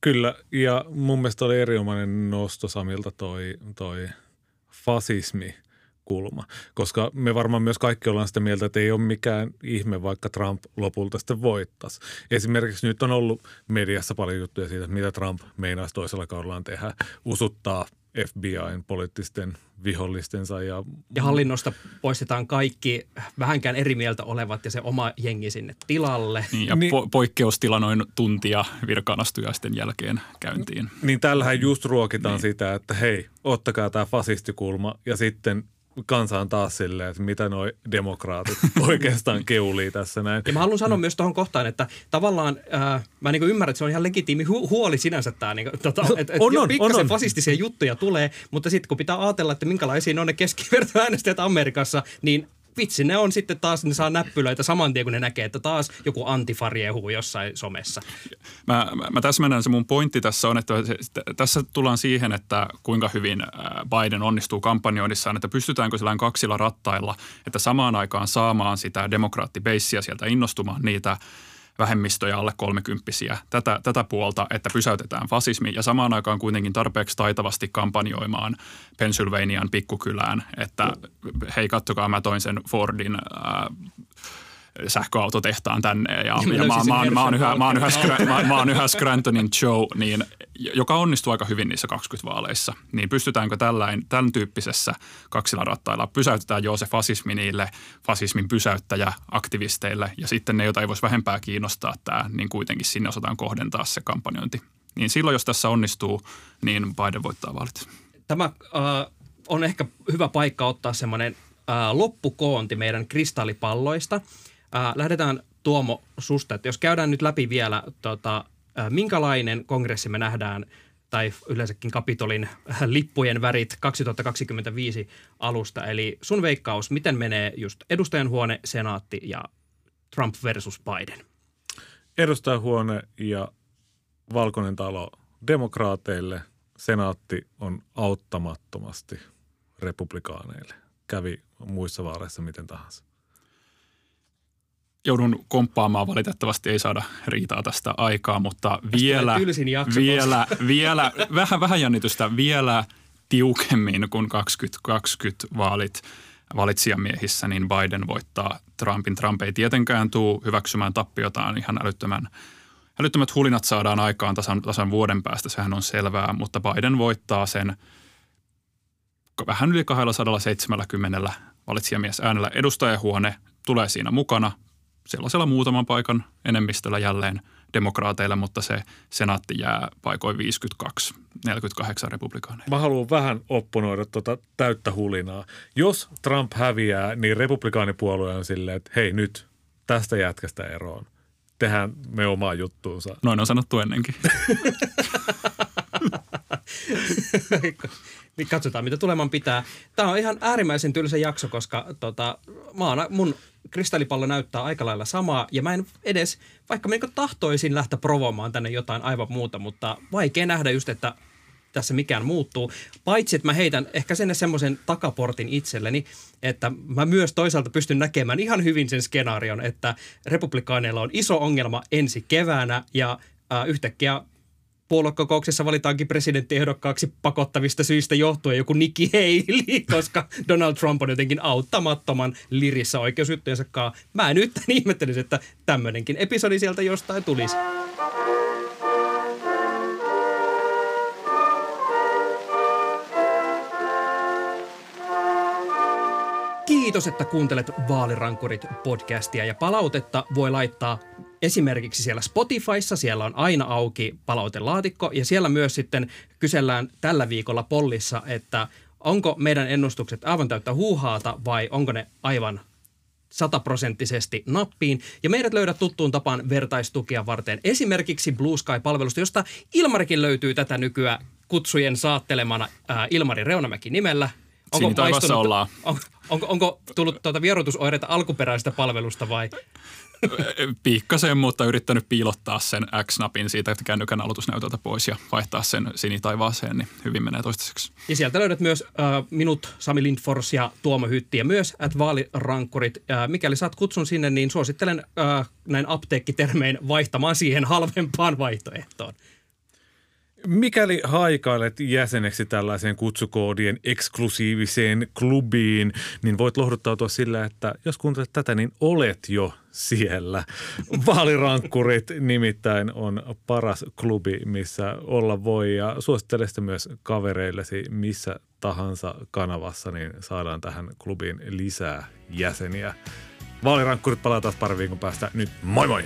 [SPEAKER 2] Kyllä, ja mun mielestä oli erinomainen nosto Samilta toi, toi fasismi – kulma. Koska me varmaan myös kaikki ollaan sitä mieltä, että ei ole mikään ihme, vaikka Trump lopulta sitten voittaisi. Esimerkiksi nyt on ollut mediassa paljon juttuja siitä, että mitä Trump meinaisi toisella kaudellaan tehdä. Usuttaa FBIn poliittisten vihollistensa. Ja,
[SPEAKER 1] ja hallinnosta poistetaan kaikki vähänkään eri mieltä olevat ja se oma jengi sinne tilalle.
[SPEAKER 3] Niin, ja niin, po- poikkeustila noin tuntia virkaanastujaisten jälkeen käyntiin.
[SPEAKER 2] Niin tällähän just ruokitaan niin. sitä, että hei, ottakaa tämä fasistikulma ja sitten kansa on taas silleen, että mitä noi demokraatit oikeastaan keulii tässä näin.
[SPEAKER 1] Ja mä haluan sanoa mm. myös tuohon kohtaan, että tavallaan äh, mä niin ymmärrän, että se on ihan legitiimi hu- huoli sinänsä tämä, niin tota, että et on, on, pikkasen on, on. fasistisia juttuja tulee, mutta sitten kun pitää ajatella, että minkälaisia on ne keskivertoäänestäjät Amerikassa, niin vitsi, ne on sitten taas, ne saa näppylöitä saman tien, kun ne näkee, että taas joku antifariehuu jossain somessa.
[SPEAKER 3] Mä, mä, mä täsmennän, se mun pointti tässä on, että tässä tullaan siihen, että kuinka hyvin äh, Biden onnistuu kampanjoinnissaan, että pystytäänkö sillä kaksilla rattailla, että samaan aikaan saamaan sitä demokraattibeissiä sieltä innostumaan niitä – vähemmistöjä alle kolmekymppisiä, tätä, tätä puolta, että pysäytetään fasismi ja samaan aikaan kuitenkin tarpeeksi taitavasti kampanjoimaan Pennsylvanian pikkukylään, että hei kattokaa mä toin sen Fordin äh, sähköautotehtaan tänne ja, ja, ja mä, mä, mä, oon yhä, mä, oon yhä, mä, mä oon yhä Scrantonin Joe, niin, joka onnistuu aika hyvin niissä 20-vaaleissa. Niin pystytäänkö tällain, tämän tyyppisessä kaksilla rattailla, pysäytetään jo se fasismi niille fasismin pysäyttäjä aktivisteille ja sitten ne, joita ei voisi vähempää kiinnostaa tämä, niin kuitenkin sinne osataan kohdentaa se kampanjointi. Niin silloin, jos tässä onnistuu, niin Biden voittaa vaalit.
[SPEAKER 1] Tämä äh, on ehkä hyvä paikka ottaa semmoinen äh, loppukoonti meidän kristallipalloista – Äh, lähdetään Tuomo susta, että jos käydään nyt läpi vielä, tota, äh, minkälainen kongressi me nähdään tai yleensäkin Kapitolin äh, lippujen värit 2025 alusta. Eli sun veikkaus, miten menee just edustajanhuone, senaatti ja Trump versus Biden?
[SPEAKER 2] Edustajanhuone ja Valkoinen talo demokraateille, senaatti on auttamattomasti republikaaneille. Kävi muissa vaaleissa miten tahansa
[SPEAKER 3] joudun komppaamaan valitettavasti, ei saada riitaa tästä aikaa, mutta vielä, vielä, vielä vähän, vähän jännitystä, vielä tiukemmin kuin 2020 vaalit valitsijamiehissä, niin Biden voittaa Trumpin. Trump ei tietenkään tule hyväksymään tappiotaan ihan älyttömän Älyttömät hulinat saadaan aikaan tasan, tasan vuoden päästä, sehän on selvää, mutta Biden voittaa sen vähän yli 270 valitsijamies äänellä. Edustajahuone tulee siinä mukana sellaisella muutaman paikan enemmistöllä jälleen demokraateilla, mutta se senaatti jää paikoin 52, 48 republikaaneilla.
[SPEAKER 2] Mä haluan vähän opponoida tuota täyttä hulinaa. Jos Trump häviää, niin republikaanipuolue on silleen, että hei nyt tästä jätkästä eroon. Tehdään me omaa juttuunsa.
[SPEAKER 3] Noin on sanottu ennenkin.
[SPEAKER 1] niin katsotaan, mitä tuleman pitää. Tämä on ihan äärimmäisen tylsä jakso, koska tota, mä oon, mun kristallipallo näyttää aika lailla samaa. Ja mä en edes, vaikka mä niin tahtoisin lähteä provomaan tänne jotain aivan muuta, mutta vaikea nähdä just, että tässä mikään muuttuu. Paitsi, että mä heitän ehkä sen semmoisen takaportin itselleni, että mä myös toisaalta pystyn näkemään ihan hyvin sen skenaarion, että republikaaneilla on iso ongelma ensi keväänä ja äh, yhtäkkiä puoluekokouksessa valitaankin presidenttiehdokkaaksi pakottavista syistä johtuen joku Nikki Haley, koska Donald Trump on jotenkin auttamattoman lirissä oikeusjuttujensa kanssa. Mä nyt ihmettelisi, että tämmöinenkin episodi sieltä jostain tulisi. Kiitos, että kuuntelet Vaalirankurit podcastia ja palautetta voi laittaa esimerkiksi siellä Spotifyssa, siellä on aina auki palautelaatikko ja siellä myös sitten kysellään tällä viikolla pollissa, että onko meidän ennustukset aivan täyttä huuhaata vai onko ne aivan sataprosenttisesti nappiin. Ja meidät löydät tuttuun tapaan vertaistukia varten esimerkiksi Blue Sky-palvelusta, josta Ilmarikin löytyy tätä nykyä kutsujen saattelemana ää, Ilmari Reunamäki nimellä.
[SPEAKER 3] Sinitaivaassa ollaan.
[SPEAKER 1] On, onko, onko tullut tuota vierotusoireita alkuperäisestä palvelusta vai?
[SPEAKER 3] Pikkasen, mutta yrittänyt piilottaa sen X-napin siitä kännykän aloitusnäytöltä pois ja vaihtaa sen sinitaivaaseen, niin hyvin menee toistaiseksi.
[SPEAKER 1] Ja sieltä löydät myös äh, minut, Sami Lindfors ja Tuomo Hytti ja myös at vaalirankkurit. Äh, mikäli saat kutsun sinne, niin suosittelen äh, näin apteekkitermein vaihtamaan siihen halvempaan vaihtoehtoon.
[SPEAKER 2] Mikäli haikailet jäseneksi tällaiseen kutsukoodien eksklusiiviseen klubiin, niin voit lohduttautua sillä, että jos kuuntelet tätä, niin olet jo siellä. Vaalirankkurit nimittäin on paras klubi, missä olla voi ja suosittele sitä myös kavereillesi missä tahansa kanavassa, niin saadaan tähän klubiin lisää jäseniä. Vaalirankkurit palataan taas pari viikon päästä. Nyt moi moi!